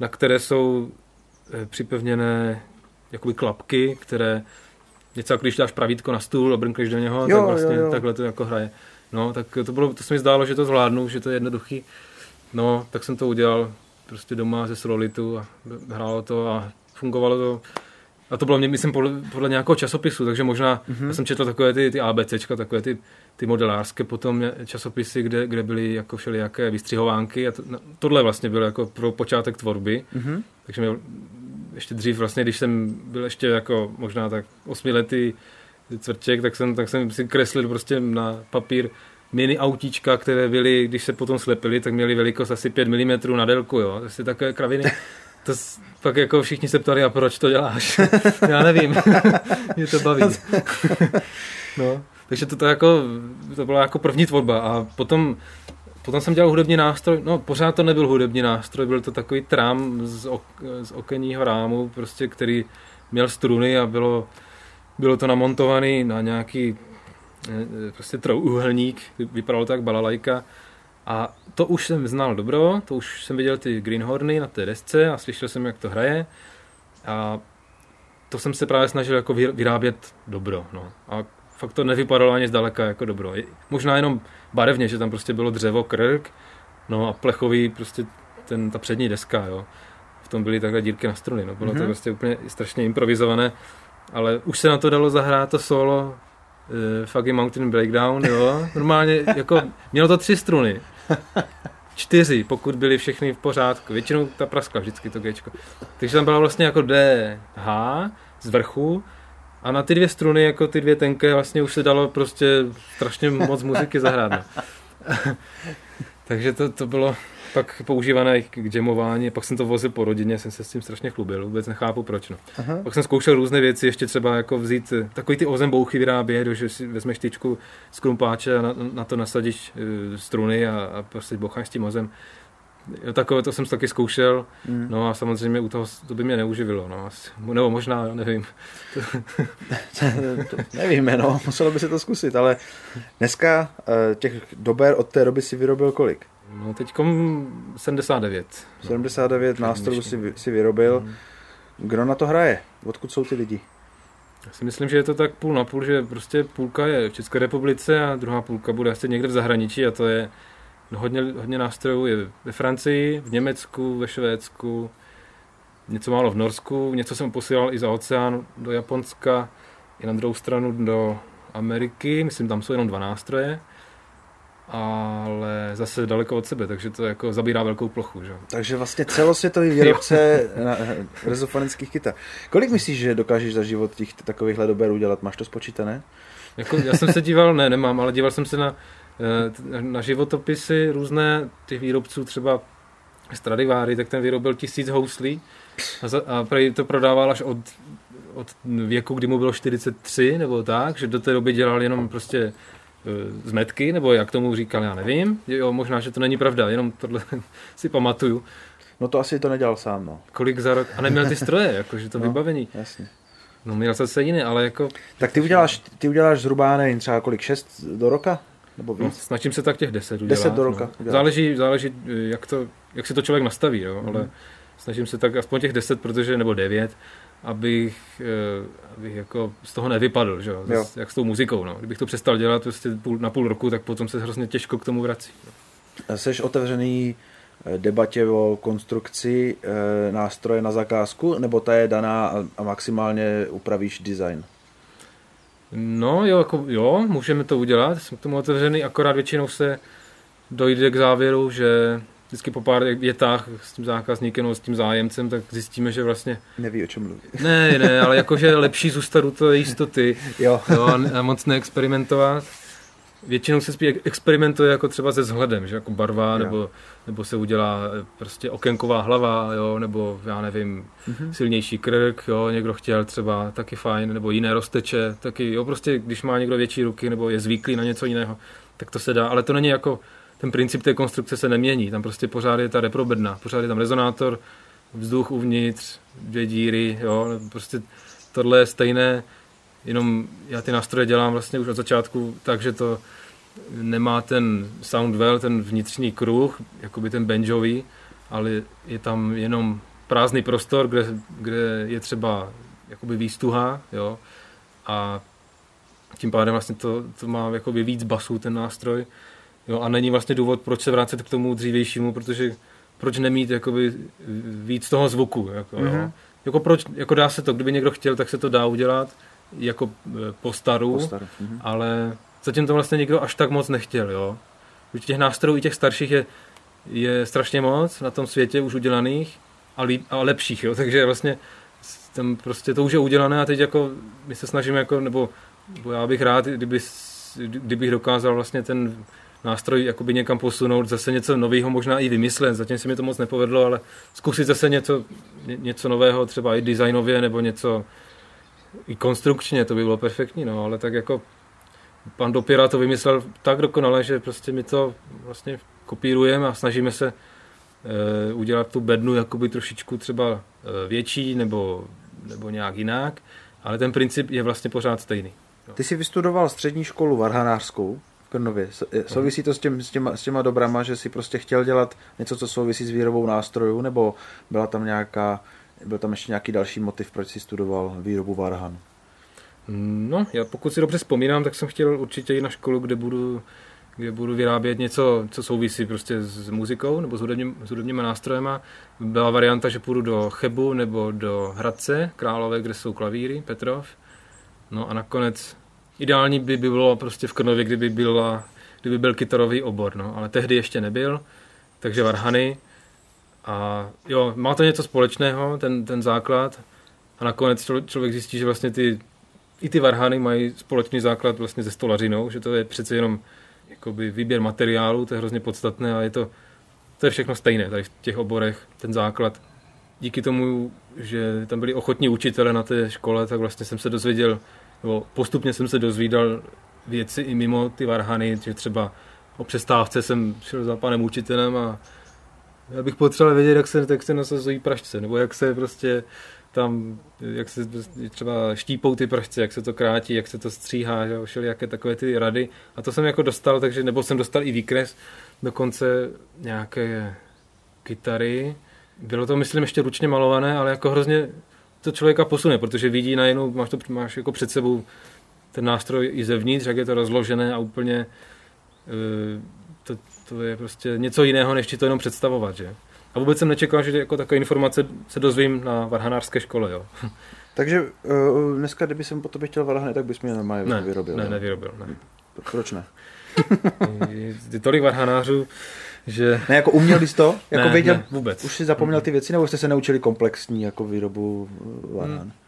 Speaker 3: na které jsou eh, připevněné jakoby klapky, které něco jako když dáš pravítko na stůl a brnkneš do něho,
Speaker 2: Jo,
Speaker 3: tak vlastně
Speaker 2: jo, jo.
Speaker 3: takhle to jako hraje. No, tak to, bylo, to se mi zdálo, že to zvládnu, že to je jednoduchý. No, tak jsem to udělal prostě doma ze Sololitu a hrálo to a fungovalo to. A to bylo mě, myslím, podle, podle nějakého časopisu, takže možná, mm-hmm. já jsem četl takové ty, ty ABCčka, takové ty, ty modelářské potom časopisy, kde, kde byly jako všelijaké vystřihovánky a to, no, tohle vlastně bylo jako pro počátek tvorby.
Speaker 2: Mm-hmm.
Speaker 3: Takže mě, ještě dřív vlastně, když jsem byl ještě jako možná tak osmiletý cvrček, tak jsem, tak jsem si kreslil prostě na papír mini autíčka, které byly, když se potom slepily, tak měly velikost asi 5 mm na délku, jo. Asi takové kraviny. To pak jako všichni se ptali, a proč to děláš? Já nevím. Mě to baví. no. Takže to, to, jako, to byla jako první tvorba a potom Potom jsem dělal hudební nástroj, no pořád to nebyl hudební nástroj, byl to takový trám z, ok, z okenního rámu, prostě, který měl struny a bylo, bylo to namontovaný na nějaký eh, prostě trouhelník, vypadalo to jak balalajka. A to už jsem znal dobro, to už jsem viděl ty greenhorny na té desce a slyšel jsem, jak to hraje. A to jsem se právě snažil jako vy- vyrábět dobro. No. A fakt to nevypadalo ani zdaleka jako dobro. Možná jenom barevně, že tam prostě bylo dřevo, krk, no a plechový prostě ten, ta přední deska, jo. V tom byly takhle dírky na struny, no. Bylo mm-hmm. to
Speaker 2: Mhm.
Speaker 3: prostě úplně strašně improvizované, ale už se na to dalo zahrát to solo uh, Fuggy Mountain Breakdown, jo. Normálně, jako, mělo to tři struny. Čtyři, pokud byly všechny v pořádku. Většinou ta praskla vždycky to Gčko. Takže tam byla vlastně jako D, H z vrchu a na ty dvě struny, jako ty dvě tenké, vlastně už se dalo prostě strašně moc muziky zahrát. No. Takže to, to bylo pak používané k jamování, pak jsem to vozil po rodině, jsem se s tím strašně chlubil, vůbec nechápu proč. No.
Speaker 2: Aha.
Speaker 3: Pak jsem zkoušel různé věci, ještě třeba jako vzít eh, takový ty ozembouchy vyrábět, že si vezmeš tyčku z krumpáče a na, na to nasadíš eh, struny a, a prostě bocháš s tím ozem. Jo, takové to jsem taky zkoušel,
Speaker 2: Mm.
Speaker 3: no a samozřejmě u toho to by mě neuživilo, no. asi- Nebo možná, nevím.
Speaker 2: to nevíme, no, muselo by se to zkusit, ale dneska eh, těch dober od té doby si vyrobil kolik?
Speaker 3: No teďkom 79.
Speaker 2: 79
Speaker 3: No,
Speaker 2: nástrojů si, si vyrobil.
Speaker 3: Mhm.
Speaker 2: Kdo na to hraje? Odkud jsou ty lidi?
Speaker 3: Já si myslím, že je to tak půl na půl, že prostě půlka je v České republice a druhá půlka bude asi někde v zahraničí a to je hodně, hodně nástrojů je ve Francii, v Německu, ve Švédsku, něco málo v Norsku, něco jsem posílal i za oceán do Japonska, i na druhou stranu do Ameriky, myslím, tam jsou jenom dva nástroje, ale zase daleko od sebe, takže to jako zabírá velkou plochu. Že?
Speaker 2: Takže vlastně celosvětový výrobce na- rezofonických kytar. Kolik myslíš, že dokážeš za život těch takovýchhle dober udělat? Máš to spočítané?
Speaker 3: Jako, já jsem se díval, ne, nemám, ale díval jsem se na, eh, na životopisy různé těch výrobců, třeba Stradivari, tak ten vyrobil tisíc houslí a, za, a to prodával až od, od věku, kdy mu bylo 43 nebo tak, že do té doby dělal jenom prostě eh, zmetky, nebo jak tomu říkal, já nevím. Jo, možná, že to není pravda, jenom tohle si pamatuju.
Speaker 2: No to asi to nedělal sám, no.
Speaker 3: Kolik za rok, a neměl ty stroje, jakože to
Speaker 2: No.
Speaker 3: vybavení.
Speaker 2: Jasně.
Speaker 3: No měl zase jiné, ale jako
Speaker 2: Tak ty uděláš, ty uděláš zhruba, nevím, třeba kolik, šest do roka? Nebo
Speaker 3: No,
Speaker 2: víc?
Speaker 3: snažím se tak těch 10 udělat.
Speaker 2: 10 do roka
Speaker 3: No.
Speaker 2: udělat.
Speaker 3: Záleží, záleží jak, to, jak si to člověk nastaví, jo?
Speaker 2: Mhm.
Speaker 3: ale snažím se tak aspoň těch 10, protože, nebo 9, abych, eh, abych jako z toho nevypadl, že? jo?
Speaker 2: Jo.
Speaker 3: Jak s tou muzikou. No. Kdybych to přestal dělat prostě půl, na půl roku, tak potom se hrozně těžko k tomu vrací.
Speaker 2: Jsi otevřený eh, debatě o konstrukci eh, nástroje na zakázku, nebo ta je daná a maximálně upravíš design?
Speaker 3: No jo, jako, jo, můžeme to udělat, jsem k tomu otevřený, akorát většinou se dojde k závěru, že vždycky po pár větách s tím zákazníkem nebo s tím zájemcem, tak zjistíme, že vlastně
Speaker 2: Neví, o čem mluví.
Speaker 3: Ne, ne, ale jakože lepší zůstat u té jistoty
Speaker 2: Jo.
Speaker 3: jo, a moc neexperimentovat. Většinou se spíš experimentuje jako třeba se vzhledem, že jako barva,
Speaker 4: Jo.
Speaker 3: nebo, nebo se udělá eh, prostě okenková hlava, jo, nebo já nevím,
Speaker 4: Mhm.
Speaker 3: silnější krk, jo, někdo chtěl třeba taky fajn, nebo jiné rozteče, taky, jo, prostě když má někdo větší ruky, nebo je zvyklý na něco jiného, tak to se dá, ale to není jako, ten princip té konstrukce se nemění, tam prostě pořád je ta reprobedna, pořád je tam rezonátor, vzduch uvnitř, dvě díry, jo, prostě tohle je stejné, jenom já ty nástroje dělám vlastně už od začátku, takže to nemá ten sound well, ten vnitřní kruh, jakoby ten banjový, ale je tam jenom prázdný prostor, kde, kde je třeba jakoby výstuha, jo, a tím pádem vlastně to, to má jakoby víc basů ten nástroj, jo, a není vlastně důvod, proč se vrátit k tomu dřívějšímu, protože proč nemít jakoby víc toho zvuku, jako, mm-hmm. jo.
Speaker 4: Mhm.
Speaker 3: Jako proč, jako dá se to, kdyby někdo chtěl, tak se to dá udělat, jako e, po staru,
Speaker 4: Postaru. Mhm.
Speaker 3: ale zatím to vlastně nikdo až tak moc nechtěl, jo. Už těch nástrojů i těch starších je, je strašně moc na tom světě už udělaných a, líp, a lepších, jo. Takže vlastně tam prostě to už je udělané a teď jako my se snažíme jako, nebo, nebo já bych rád, kdyby, kdybych dokázal vlastně ten nástroj jakoby někam posunout, zase něco nového možná i vymyslet, zatím se mi to moc nepovedlo, ale zkusit zase něco, ně- něco nového, třeba i designově, nebo něco i konstrukčně, to by bylo perfektní, no, ale tak jako pan Dopěra to vymyslel tak dokonale, že prostě my to vlastně kopírujeme a snažíme se e, udělat tu bednu jakoby trošičku třeba e, větší nebo, nebo nějak jinak, ale ten princip je vlastně pořád stejný.
Speaker 4: Ty jsi vystudoval střední školu varhanářskou v Krnově. S- je- Souvisí to s, těm, s, těma, s těma dobrama, že si prostě chtěl dělat něco, co souvisí s výrobou nástrojů, nebo byla tam nějaká, byl tam ještě nějaký další motiv, proč si studoval výrobu varhan?
Speaker 3: No, já pokud si dobře vzpomínám, tak jsem chtěl určitě jít na školu, kde budu, kde budu vyrábět něco, co souvisí prostě s muzikou nebo s, hudebním, s hudebníma nástrojema. Byla varianta, že půjdu do Chebu nebo do Hradce Králové, kde jsou klavíry, Petrov. No a nakonec ideální by bylo prostě v Krnově, kdyby, byla, kdyby byl kytarový obor, no, ale tehdy ještě nebyl, takže varhany. A jo, má to něco společného, ten, ten základ. A nakonec člo- člověk zjistí, že vlastně ty i ty varhany mají společný základ vlastně se stolařinou, že to je přece jenom jakoby výběr materiálu, to je hrozně podstatné a je to, to je všechno stejné tady v těch oborech, ten základ. Díky tomu, že tam byli ochotní učitele na té škole, tak vlastně jsem se dozvěděl, nebo postupně jsem se dozvídal věci i mimo ty varhany, že třeba o přestávce jsem šel za panem učitelem a já bych potřeboval vědět, jak se, jak se nasazují pražce, nebo jak se prostě tam, jak se prostě třeba štípou ty pražce, jak se to krátí, jak se to stříhá, že jo, jaké takové ty rady. A to jsem jako dostal, takže, nebo jsem dostal i výkres, dokonce nějaké kytary. Bylo to, myslím, ještě ručně malované, ale jako hrozně to člověka posune, protože vidí najednou, máš to máš jako před sebou ten nástroj i zevnitř, jak je to rozložené a úplně eh, to, je prostě něco jiného, než ti to jenom představovat, že? A vůbec jsem nečekal, že jako takové informace se dozvím na varhanářské škole, jo.
Speaker 4: Takže uh, dneska, kdyby jsem po tobě chtěl varhany, tak bys mě normálně
Speaker 3: Ne,
Speaker 4: vyrobil.
Speaker 3: ne,
Speaker 4: jo?
Speaker 3: nevyrobil, ne.
Speaker 4: Proč ne?
Speaker 3: Je tolik varhanářů, že...
Speaker 4: Ne, jako uměl bys to? Jako
Speaker 3: ne,
Speaker 4: věděl,
Speaker 3: ne, vůbec.
Speaker 4: už si zapomněl ty věci, nebo jste se naučili komplexní jako výrobu uh, varhan?
Speaker 3: Eh,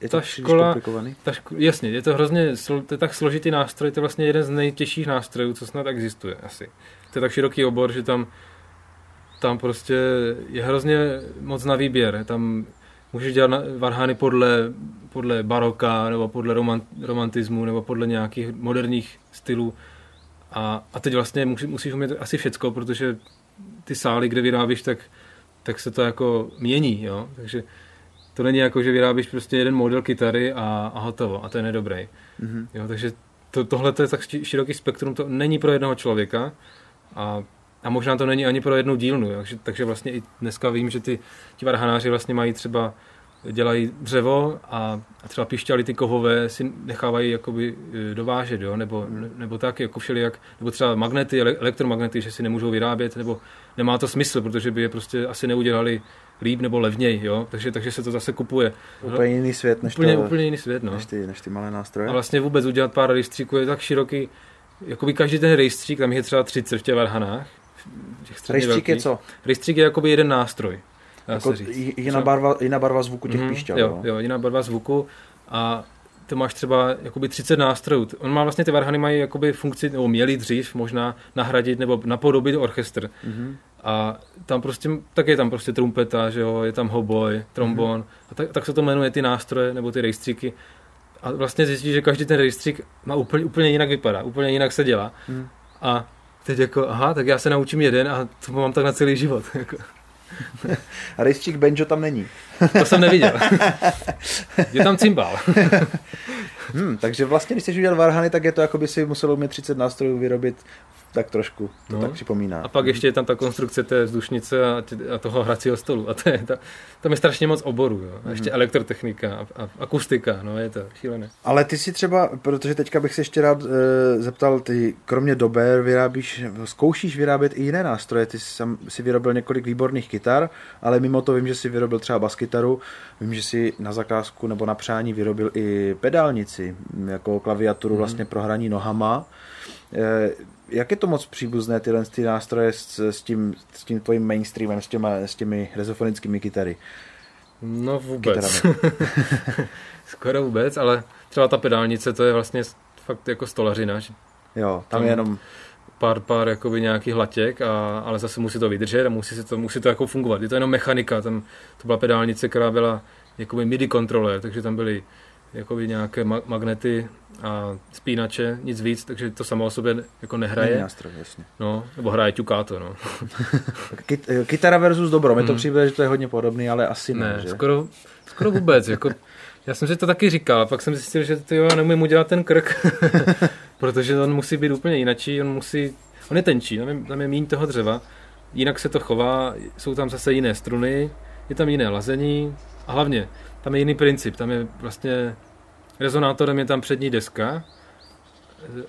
Speaker 4: Je to
Speaker 3: ta škola-? Ta ško- jasně, je to hrozně, to je tak složitý nástroj, to je vlastně jeden z nejtěžších nástrojů, co snad existuje asi. To je tak široký obor, že tam, tam prostě je hrozně moc na výběr. Tam můžeš dělat varhany podle, podle baroka, nebo podle roman, romantismu, nebo podle nějakých moderních stylů. A, a teď vlastně musí, musíš umět asi všecko, protože ty sály, kde vyrábíš, tak, tak se to jako mění, jo? Takže to není jako, že vyrábíš prostě jeden model kytary a, a hotovo, a ten je dobrý.
Speaker 4: Mhm.
Speaker 3: Jo, takže to, tohle to je tak ši- široký spektrum, to není pro jednoho člověka a, a možná to není ani pro jednu dílnu, jo, takže, takže vlastně i dneska vím, že ty, ti varhanáři vlastně mají třeba dělají dřevo a, a třeba pišťaly ty kovové si nechávají jakoby e, dovážet, jo? Nebo, ne, nebo tak, jako všelijak, nebo třeba magnety, ele- elektromagnety, že si nemůžou vyrábět, nebo nemá to smysl, protože by je prostě asi neudělali líp nebo levněji, jo? Takže, takže se to zase kupuje.
Speaker 4: Úplně jiný svět, než,
Speaker 3: Úplně,
Speaker 4: to,
Speaker 3: úplně jiný svět, no.
Speaker 4: než, ty, než ty malé nástroje.
Speaker 3: A vlastně vůbec udělat pár rejstříků je tak široký, jakoby každý ten rejstřík, tam je třeba 30 v těch varhanách. těch
Speaker 4: Rejstřík je co?
Speaker 3: Rejstřík je jakoby jeden nástroj.
Speaker 4: Jako jiná, barva, jiná barva zvuku těch
Speaker 3: Mhm,
Speaker 4: píšťal.
Speaker 3: jo, jo, jiná barva zvuku a to máš třeba jakoby 30 nástrojů. On má vlastně ty varhany mají jakoby funkci, nebo měli dřív možná nahradit nebo napodobit orchestr. Mm-hmm. A tam prostě, tak je tam prostě trumpeta, že jo, je tam hoboj, trombon, mm-hmm. a tak, tak se to jmenuje ty nástroje nebo ty rejstříky. A vlastně zjistíš, že každý ten rejstřík má úplně, úplně jinak vypadá, úplně jinak se dělá. Mm. A teď jako, aha, tak já se naučím jeden a to mám tak na celý život. Jako.
Speaker 4: A rejstřík banjo tam není.
Speaker 3: To jsem neviděl. Je tam cymbal.
Speaker 4: Hmm, takže vlastně, když jsi udělal varhany, tak je to jako by si musel umět 30 nástrojů vyrobit tak trošku, to no. tak připomíná.
Speaker 3: A pak ještě je tam ta konstrukce té vzdušnice a, tě, a toho hracího stolu. A to je, ta, tam je strašně moc oborů. Jo. A ještě mm. elektrotechnika a, a akustika, no je to šílené.
Speaker 4: Ale ty si třeba, protože teďka bych se ještě rád e, zeptal, ty kromě dober vyrábíš, zkoušíš vyrábět i jiné nástroje. Ty jsi, si vyrobil několik výborných kytar, ale mimo to vím, že si vyrobil třeba baskytaru, vím, že si na zakázku nebo na přání vyrobil i pedálnici, jako klaviaturu mm. vlastně pro hraní nohama. E, jak je to moc příbuzné tyhle ty nástroje s, s, tím, s tím tvojím mainstreamem, s, těma, s těmi rezofonickými kytary?
Speaker 3: No vůbec. Skoro vůbec, ale třeba ta pedálnice, to je vlastně fakt jako stolařina.
Speaker 4: Jo, tam, tam je jenom
Speaker 3: pár, pár jakoby nějakých hlatěk, a, ale zase musí to vydržet a musí, se to, musí to jako fungovat. Je to jenom mechanika, tam to byla pedálnice, která byla jakoby MIDI kontroler, takže tam byly jakoby nějaké ma- magnety a spínače, nic víc, takže to samo o sobě jako nehraje. Není
Speaker 4: nástroj, jasně.
Speaker 3: No, nebo hraje ťukáto, no.
Speaker 4: Kytara versus dobro, mi to mm. přijde, že to je hodně podobný, ale asi ne,
Speaker 3: ne že? Skoro, skoro vůbec, jako já jsem si to taky říkal, pak jsem zjistil, že ty já nemůžu udělat ten krk, protože on musí být úplně jinačí, on musí, on je tenčí, tam je, tam je míň toho dřeva, jinak se to chová, jsou tam zase jiné struny, je tam jiné lazení a hlavně tam je jiný princip, tam je vlastně rezonátorem je tam přední deska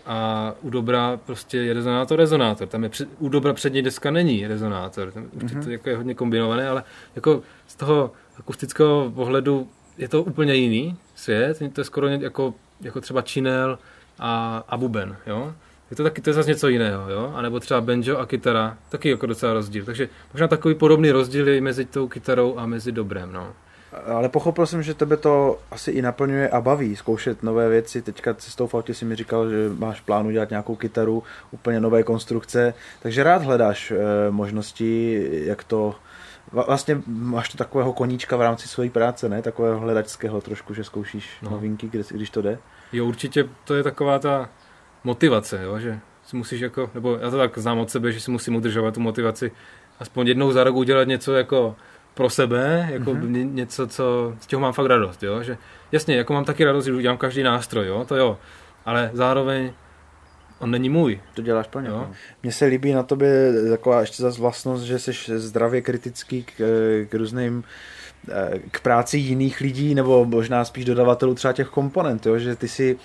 Speaker 3: a u dobra prostě je rezonátor, rezonátor. Tam je před, u dobra přední deska není rezonátor. Tam mm-hmm. to jako je hodně kombinované, ale jako z toho akustického pohledu je to úplně jiný svět. To je skoro jako, jako třeba činel a, a buben, jo. Je to taky to je zase něco jiného, jo? A nebo třeba banjo a kytara, taky jako docela rozdíl. Takže možná takový podobný rozdíl je mezi tou kytarou a mezi dobrem, no
Speaker 4: ale pochopil jsem, že tebe to asi i naplňuje a baví zkoušet nové věci. Teďka cestou v autě si mi říkal, že máš plánu dělat nějakou kytaru, úplně nové konstrukce, takže rád hledáš e, možnosti, jak to Vlastně máš to takového koníčka v rámci své práce, ne? Takového hledačského trošku, že zkoušíš no. novinky, když, když to jde.
Speaker 3: Jo, určitě to je taková ta motivace, jo? že si musíš jako, nebo já to tak znám od sebe, že si musím udržovat tu motivaci aspoň jednou za rok udělat něco jako pro sebe, jako mm-hmm. něco, co, z čeho mám fakt radost, jo? že jasně, jako mám taky radost, že udělám každý nástroj, jo? to jo, ale zároveň on není můj.
Speaker 4: To děláš plně. Jo? Mně se líbí na tobě taková ještě zase vlastnost, že jsi zdravě kritický k, k různým eh, k práci jiných lidí, nebo možná spíš dodavatelů třeba těch komponent, jo? že ty si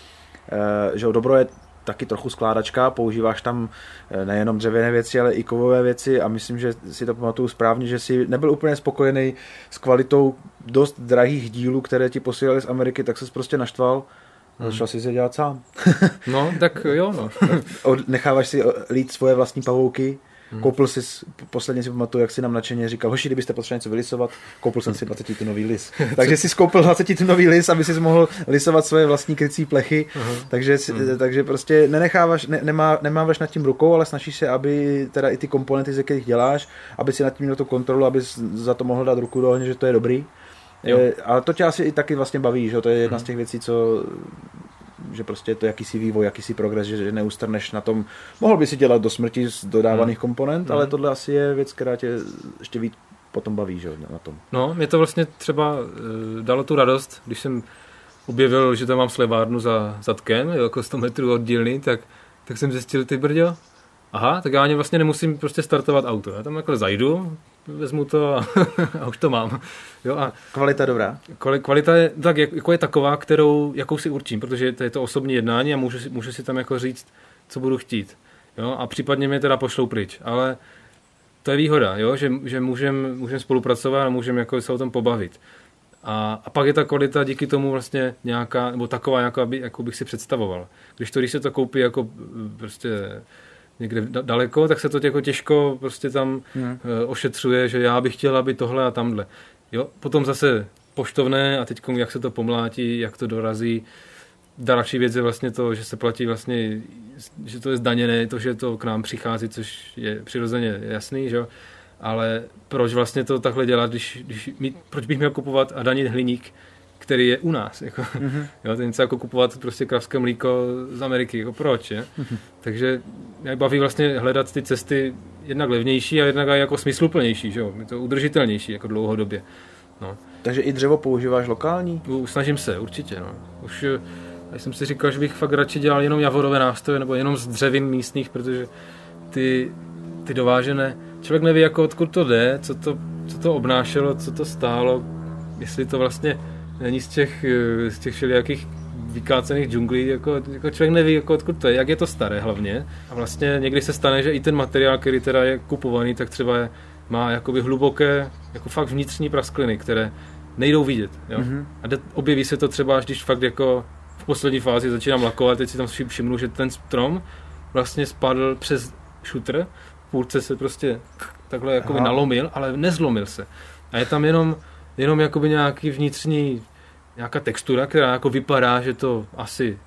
Speaker 4: eh, že dobro je taky trochu skládačka, používáš tam eh, nejenom dřevěné věci, ale i kovové věci a myslím, že si to pamatuju správně, že si nebyl úplně spokojený s kvalitou dost drahých dílů, které ti posílali z Ameriky, tak se prostě naštval Hmm. Začal si se dělat sám.
Speaker 3: no, tak jo, no.
Speaker 4: Necháváš si lít svoje vlastní pavouky, Hmm. Koupil si, posledně si pamatuju, jak si nám nadšeně říkal, hoši, kdybyste potřebovali něco vylisovat, koupil jsem si 20 tunový lis. takže si koupil 20 tunový lis, aby si mohl lisovat svoje vlastní krycí plechy, uh-huh. takže, hmm. takže prostě nenecháváš, ne, nemá, nemáváš nad tím rukou, ale snažíš se, aby teda i ty komponenty, ze kterých děláš, aby si nad tím měl tu kontrolu, aby za to mohl dát ruku do ohně, že to je dobrý. Jo. ale to tě asi i taky vlastně baví, že to je jedna z těch věcí, co že prostě je to jakýsi vývoj, jakýsi progres, že neustrneš na tom. Mohl by si dělat do smrti z dodávaných hmm. komponent, hmm. ale tohle asi je věc, která tě ještě víc potom baví, že na tom.
Speaker 3: No, mě to vlastně třeba uh, dalo tu radost, když jsem objevil, že tam mám slevárnu za zadkem, jako 100 metrů od dílny, tak, tak jsem zjistil, ty brďo, aha, tak já ani vlastně nemusím prostě startovat auto. Já tam jako zajdu, vezmu to a, a už to mám. Jo, a
Speaker 4: kvalita dobrá?
Speaker 3: Kvalita je, tak, jako je taková, kterou, jakou si určím, protože to je to osobní jednání a můžu si, můžu si tam jako říct, co budu chtít. Jo, a případně mě teda pošlou pryč. Ale to je výhoda, jo, že, že můžeme můžem spolupracovat a můžeme jako se o tom pobavit. A, a pak je ta kvalita díky tomu vlastně nějaká, nebo taková, jako, aby, jako bych si představoval. Když to, když se to koupí jako prostě někde daleko, tak se to jako těžko prostě tam hmm. ošetřuje, že já bych chtěl, aby tohle a tamhle. Jo, potom zase poštovné a teď jak se to pomlátí, jak to dorazí, další věc je vlastně to, že se platí vlastně, že to je zdaněné, to, že to k nám přichází, což je přirozeně jasný, že jo? ale proč vlastně to takhle dělat, když, když mít, proč bych měl kupovat a danit hliník, který je u nás. Jako, mm-hmm. jo, to je něco jako kupovat prostě kravské mlíko z Ameriky. Jako proč? Je? Mm-hmm. Takže mě baví vlastně hledat ty cesty jednak levnější a jednak jako smysluplnější. Že jo? Je to udržitelnější jako dlouhodobě. No.
Speaker 4: Takže i dřevo používáš lokální?
Speaker 3: Snažím se, určitě. No. Už já jsem si říkal, že bych fakt radši dělal jenom javorové nástroje nebo jenom z dřevin místních, protože ty, ty dovážené, člověk neví, jako odkud to jde, co to, co to obnášelo, co to stálo, jestli to vlastně není z těch, z těch všelijakých vykácených džunglí, jako, jako člověk neví, jako odkud to je, jak je to staré hlavně. A vlastně někdy se stane, že i ten materiál, který teda je kupovaný, tak třeba je, má jakoby hluboké, jako fakt vnitřní praskliny, které nejdou vidět. Jo? Mm-hmm. A de, objeví se to třeba, až když fakt jako v poslední fázi začínám lakovat, teď si tam všimnu, že ten strom vlastně spadl přes šutr, půlce se prostě takhle jakoby Aha. nalomil, ale nezlomil se. A je tam jenom, jenom jakoby nějaký vnitřní nějaká textura, která jako vypadá, že to asi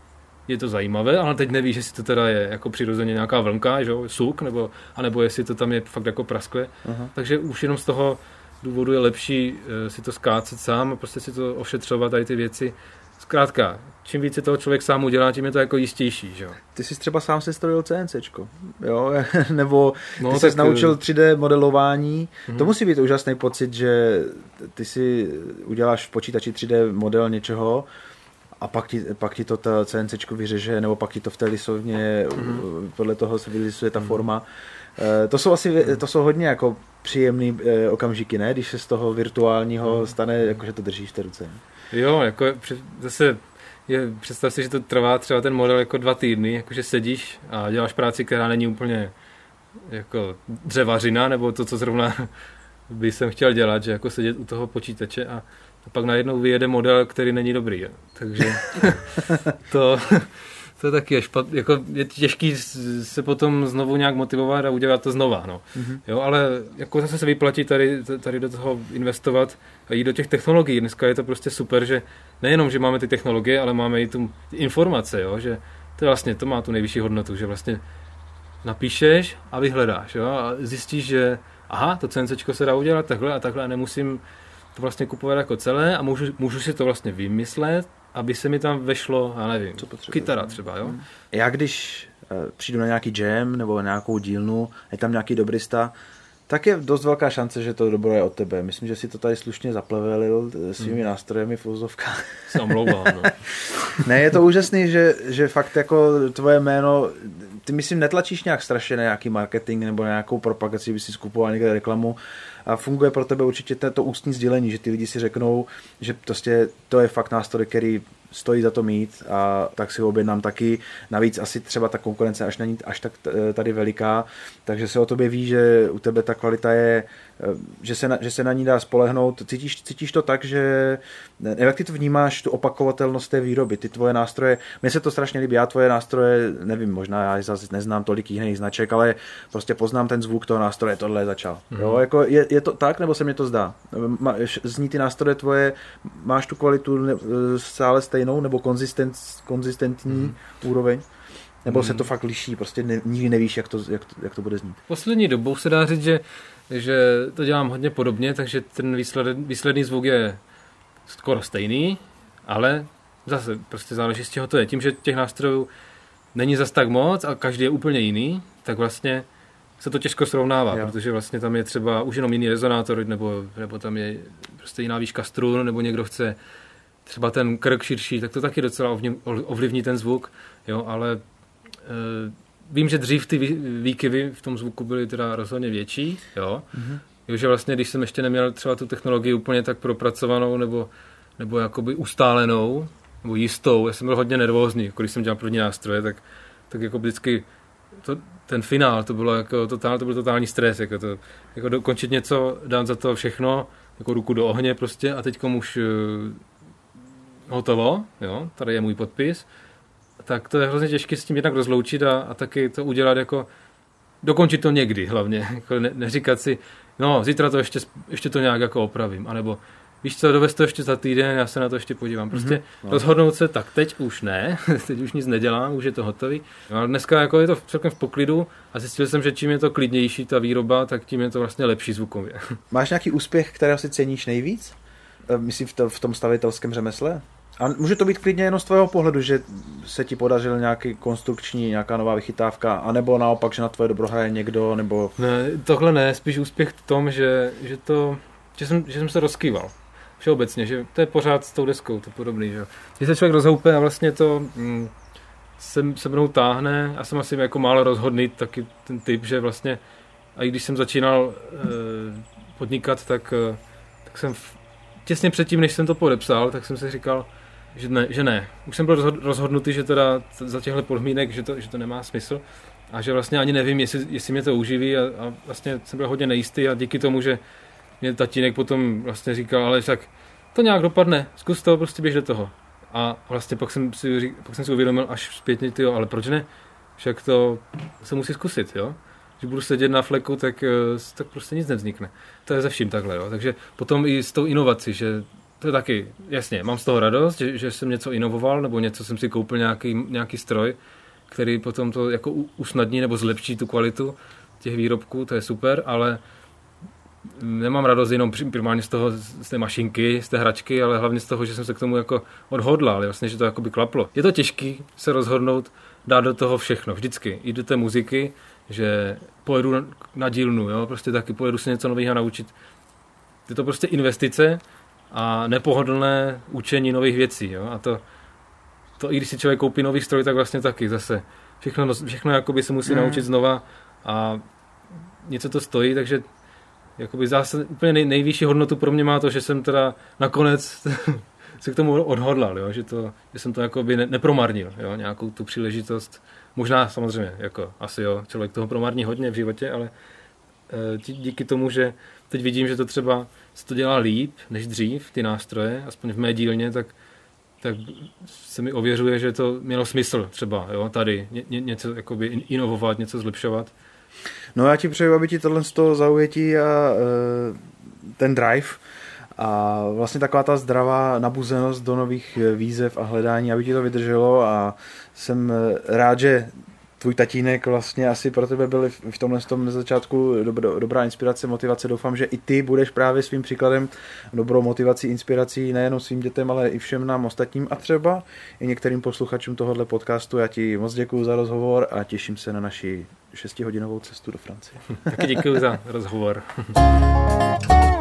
Speaker 3: je to zajímavé, ale teď nevíš, jestli to teda je jako přirozeně nějaká vlnka, že jo, suk, nebo, anebo jestli to tam je fakt jako praskle. Aha. Takže už jenom z toho důvodu je lepší uh, si to skácet sám a prostě si to ošetřovat tady ty věci. Zkrátka, čím více toho člověk sám udělá, tím je to jako jistější. Že?
Speaker 4: Ty jsi třeba sám se strojil CNCčko, jo? nebo no, ty jsi naučil 3D modelování. Mm-hmm. To musí být úžasný pocit, že ty si uděláš v počítači 3D model něčeho a pak ti, pak ti to ta CNC vyřeže, nebo pak ti to v té lisovně, mm-hmm. podle toho se vylisuje ta mm-hmm. forma. Eh, to jsou asi, to jsou hodně jako příjemný eh, okamžiky, ne? Když se z toho virtuálního mm. stane, jakože to držíš v té ruce.
Speaker 3: Jo, jako zase je, představ si, že to trvá třeba ten model jako dva týdny, jakože sedíš a děláš práci, která není úplně jako dřevařina, nebo to, co zrovna by jsem chtěl dělat, že jako sedět u toho počítače a, a pak najednou vyjede model, který není dobrý. Jo. Takže to, to taky je, špat, jako je těžký se potom znovu nějak motivovat a udělat to znova. No. Mm-hmm. Jo, ale jako zase se vyplatí tady, tady do toho investovat a jít do těch technologií. Dneska je to prostě super, že nejenom, že máme ty technologie, ale máme i tu informace, jo, že to je vlastně, to má tu nejvyšší hodnotu, že vlastně napíšeš a vyhledáš jo, a zjistíš, že aha, to CNC se dá udělat takhle a takhle a nemusím to vlastně kupovat jako celé a můžu, můžu si to vlastně vymyslet aby se mi tam vešlo, já nevím, Co kytara třeba, jo? Hmm.
Speaker 4: Já když uh, přijdu na nějaký jam nebo na nějakou dílnu, je tam nějaký dobrista, tak je dost velká šance, že to dobro je od tebe. Myslím, že si to tady slušně zaplevelil eh, svými hmm. nástrojemi v úzovkách.
Speaker 3: Se omlouvám, no.
Speaker 4: ne, je to úžasný, že, že fakt jako tvoje jméno, ty myslím netlačíš nějak strašně na nějaký marketing nebo na nějakou propagaci, by si skupoval někde reklamu a funguje pro tebe určitě to ústní sdělení, že ty lidi si řeknou, že prostě to je fakt nástroj, který stojí za to mít a tak si ho objednám taky. Navíc asi třeba ta konkurence až není až tak tady veliká, takže se o tobě ví, že u tebe ta kvalita je že se, na, že se na ní dá spolehnout. Cítíš, cítíš to tak, že jak ty to vnímáš, tu opakovatelnost té výroby, ty tvoje nástroje, mně se to strašně líbí, já tvoje nástroje, nevím, možná já zase neznám tolik jiných značek, ale prostě poznám ten zvuk toho nástroje, tohle začal. Mm. Jo, jako je, je, to tak, nebo se mi to zdá? Zní ty nástroje tvoje, máš tu kvalitu stále stejnou, nebo konzistent, konzistentní mm. úroveň? Nebo mm. se to fakt liší, prostě ne, nikdy nevíš, jak to, jak, jak to bude znít?
Speaker 3: Poslední dobou se dá říct, že že to dělám hodně podobně, takže ten výsled, výsledný zvuk je skoro stejný, ale zase prostě záleží z čeho to je. Tím, že těch nástrojů není zas tak moc a každý je úplně jiný, tak vlastně se to těžko srovnává, jo. protože vlastně tam je třeba už jenom jiný rezonátor, nebo, nebo tam je prostě jiná výška strun, nebo někdo chce třeba ten krk širší, tak to taky docela ovlivní ten zvuk, jo, ale e, vím, že dřív ty výkyvy v tom zvuku byly teda rozhodně větší, jo. Mm-hmm. Jo, že vlastně, když jsem ještě neměl třeba tu technologii úplně tak propracovanou nebo, nebo jakoby ustálenou, nebo jistou, já jsem byl hodně nervózní, jako když jsem dělal první nástroje, tak, tak jako vždycky to, ten finál, to bylo jako totál, to byl totální stres, jako to, jako dokončit něco, dát za to všechno, jako ruku do ohně prostě a teď už uh, hotovo, jo, tady je můj podpis tak to je hrozně těžké s tím jednak rozloučit a, a taky to udělat jako dokončit to někdy hlavně, jako ne, neříkat si, no zítra to ještě, ještě to nějak jako opravím, anebo víš co, dovez to ještě za týden, já se na to ještě podívám. Prostě
Speaker 2: no.
Speaker 3: rozhodnout se, tak teď už ne, teď už nic nedělám, už je to hotový. No, ale dneska jako je to celkem v poklidu a zjistil jsem, že čím je to klidnější ta výroba, tak tím je to vlastně lepší zvukově.
Speaker 4: Máš nějaký úspěch, kterého si ceníš nejvíc? Eh, Myslím v, to, v tom stavitelském řemesle? A může to být klidně jenom z tvého pohledu, že se ti podařil nějaký konstrukční, nějaká nová vychytávka, anebo naopak, že na tvoje dobro hraje někdo, nebo...
Speaker 3: Ne, tohle ne, spíš úspěch v tom, že, že to, že jsem, že jsem se rozkýval. Všeobecně, že to je pořád s tou deskou, to je podobný, že. Když se člověk rozhoupe a vlastně to mm, se, se mnou táhne a jsem asi jako málo rozhodný, taky ten typ, že vlastně, a i když jsem začínal e, podnikat, tak, e, tak jsem v, těsně předtím, než jsem to podepsal, tak jsem si říkal, že ne, že ne. Už jsem byl rozhod, rozhodnutý, že teda za těchto podmínek, že to, že to nemá smysl a že vlastně ani nevím, jestli, jestli mě to uživí a, a vlastně jsem byl hodně nejistý a díky tomu, že mě tatínek potom vlastně říkal, ale tak to nějak dopadne, zkus to, prostě běž do toho. A vlastně pak jsem si, pak jsem si uvědomil až zpětně, tyjo, ale proč ne? Však to se musí zkusit, jo? Když budu sedět na fleku, tak, eh, tak prostě nic nevznikne. To je ze vším takhle, jo? Takže potom i s tou inovací, že to je taky, jasně, mám z toho radost, že, že jsem něco inovoval, nebo něco jsem si koupil nějaký, nějaký stroj, který potom to jako usnadní nebo zlepší tu kvalitu těch výrobků, to je super, ale nemám radost jenom primárně z toho, z té mašinky, z té hračky, ale hlavně z toho, že jsem se k tomu jako odhodlal, vlastně, že to jako by klaplo. Je to těžký se rozhodnout, dát do toho všechno, vždycky, i do té muziky, že pojedu na, dílnu, jo? prostě taky pojedu se něco nového naučit. Je to prostě investice a nepohodlné učení nových věcí, jo? a to, to i když si člověk koupí nový stroj, tak vlastně taky zase. Všechno, všechno jakoby se musí
Speaker 4: Mm.
Speaker 3: naučit znova a něco to stojí, takže jakoby zase úplně nej, nejvyšší hodnotu pro mě má to, že jsem teda nakonec se k tomu odhodlal, jo? Že, to, že jsem to jakoby ne, nepromarnil, jo? nějakou tu příležitost. Možná samozřejmě, jako asi jo, člověk toho promarní hodně v životě, ale eh, dí- díky tomu, že teď vidím, že to třeba se to dělá líp než dřív, ty nástroje, aspoň v mé dílně, tak, tak se mi ověřuje, že to mělo smysl třeba jo, tady ně, ně, něco jakoby in- inovovat, něco zlepšovat.
Speaker 4: No já ti přeju, aby ti tohle z toho zaujetí a e, ten drive a vlastně taková ta zdravá nabuzenost do nových eh, výzev a hledání, aby ti to vydrželo a jsem eh, rád, že tvůj tatínek vlastně asi pro tebe byl v- tomhle tom začátku dobro, dobrá inspirace, motivace. Doufám, že i ty budeš právě svým příkladem dobrou motivací, inspirací nejenom svým dětem, ale i všem nám ostatním a třeba i některým posluchačům tohohle podcastu. Já ti moc děkuji za rozhovor a těším se na naši šestihodinovou cestu do Francie.
Speaker 3: Taky děkuji za rozhovor.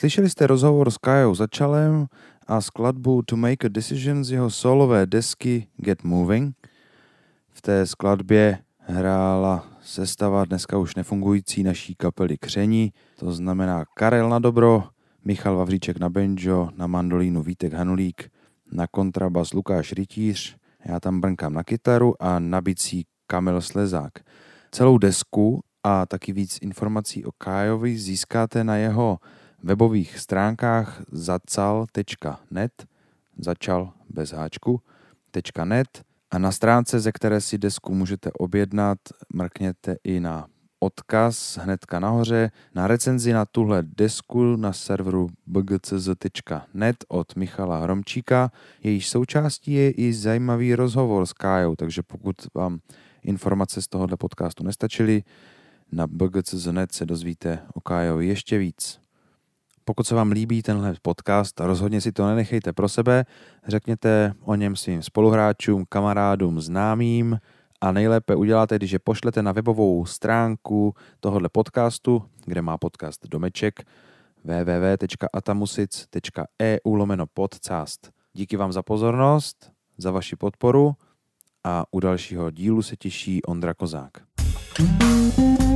Speaker 2: Slyšeli jste rozhovor s Kajou Začalem a skladbu To Make a Decision z jeho solové desky Get Moving. V té skladbě hrála sestava dneska už nefungující naší kapely Kření, to znamená Karel na dobro, Michal Vavříček na banjo, na mandolínu Vítek Hanulík, na kontrabas Lukáš Rytíř, já tam brnkám na kytaru a na bicí Kamil Slezák. Celou desku a taky víc informací o Kájovi získáte na jeho webových stránkách zacal.net začal bez háčku, .net a na stránce, ze které si desku můžete objednat, mrkněte i na odkaz hnedka nahoře na recenzi na tuhle desku na serveru bgcz.net od Michala Hromčíka. Jejíž součástí je i zajímavý rozhovor s Kájou, takže pokud vám informace z tohohle podcastu nestačily, na bgcz.net se dozvíte o Kájovi ještě víc. Pokud se vám líbí tenhle podcast, rozhodně si to nenechejte pro sebe, řekněte o něm svým spoluhráčům, kamarádům, známým a nejlépe uděláte, když je pošlete na webovou stránku tohohle podcastu, kde má podcast domeček www.atamusic.eu lomeno podcast. Díky vám za pozornost, za vaši podporu a u dalšího dílu se těší Ondra Kozák. thank you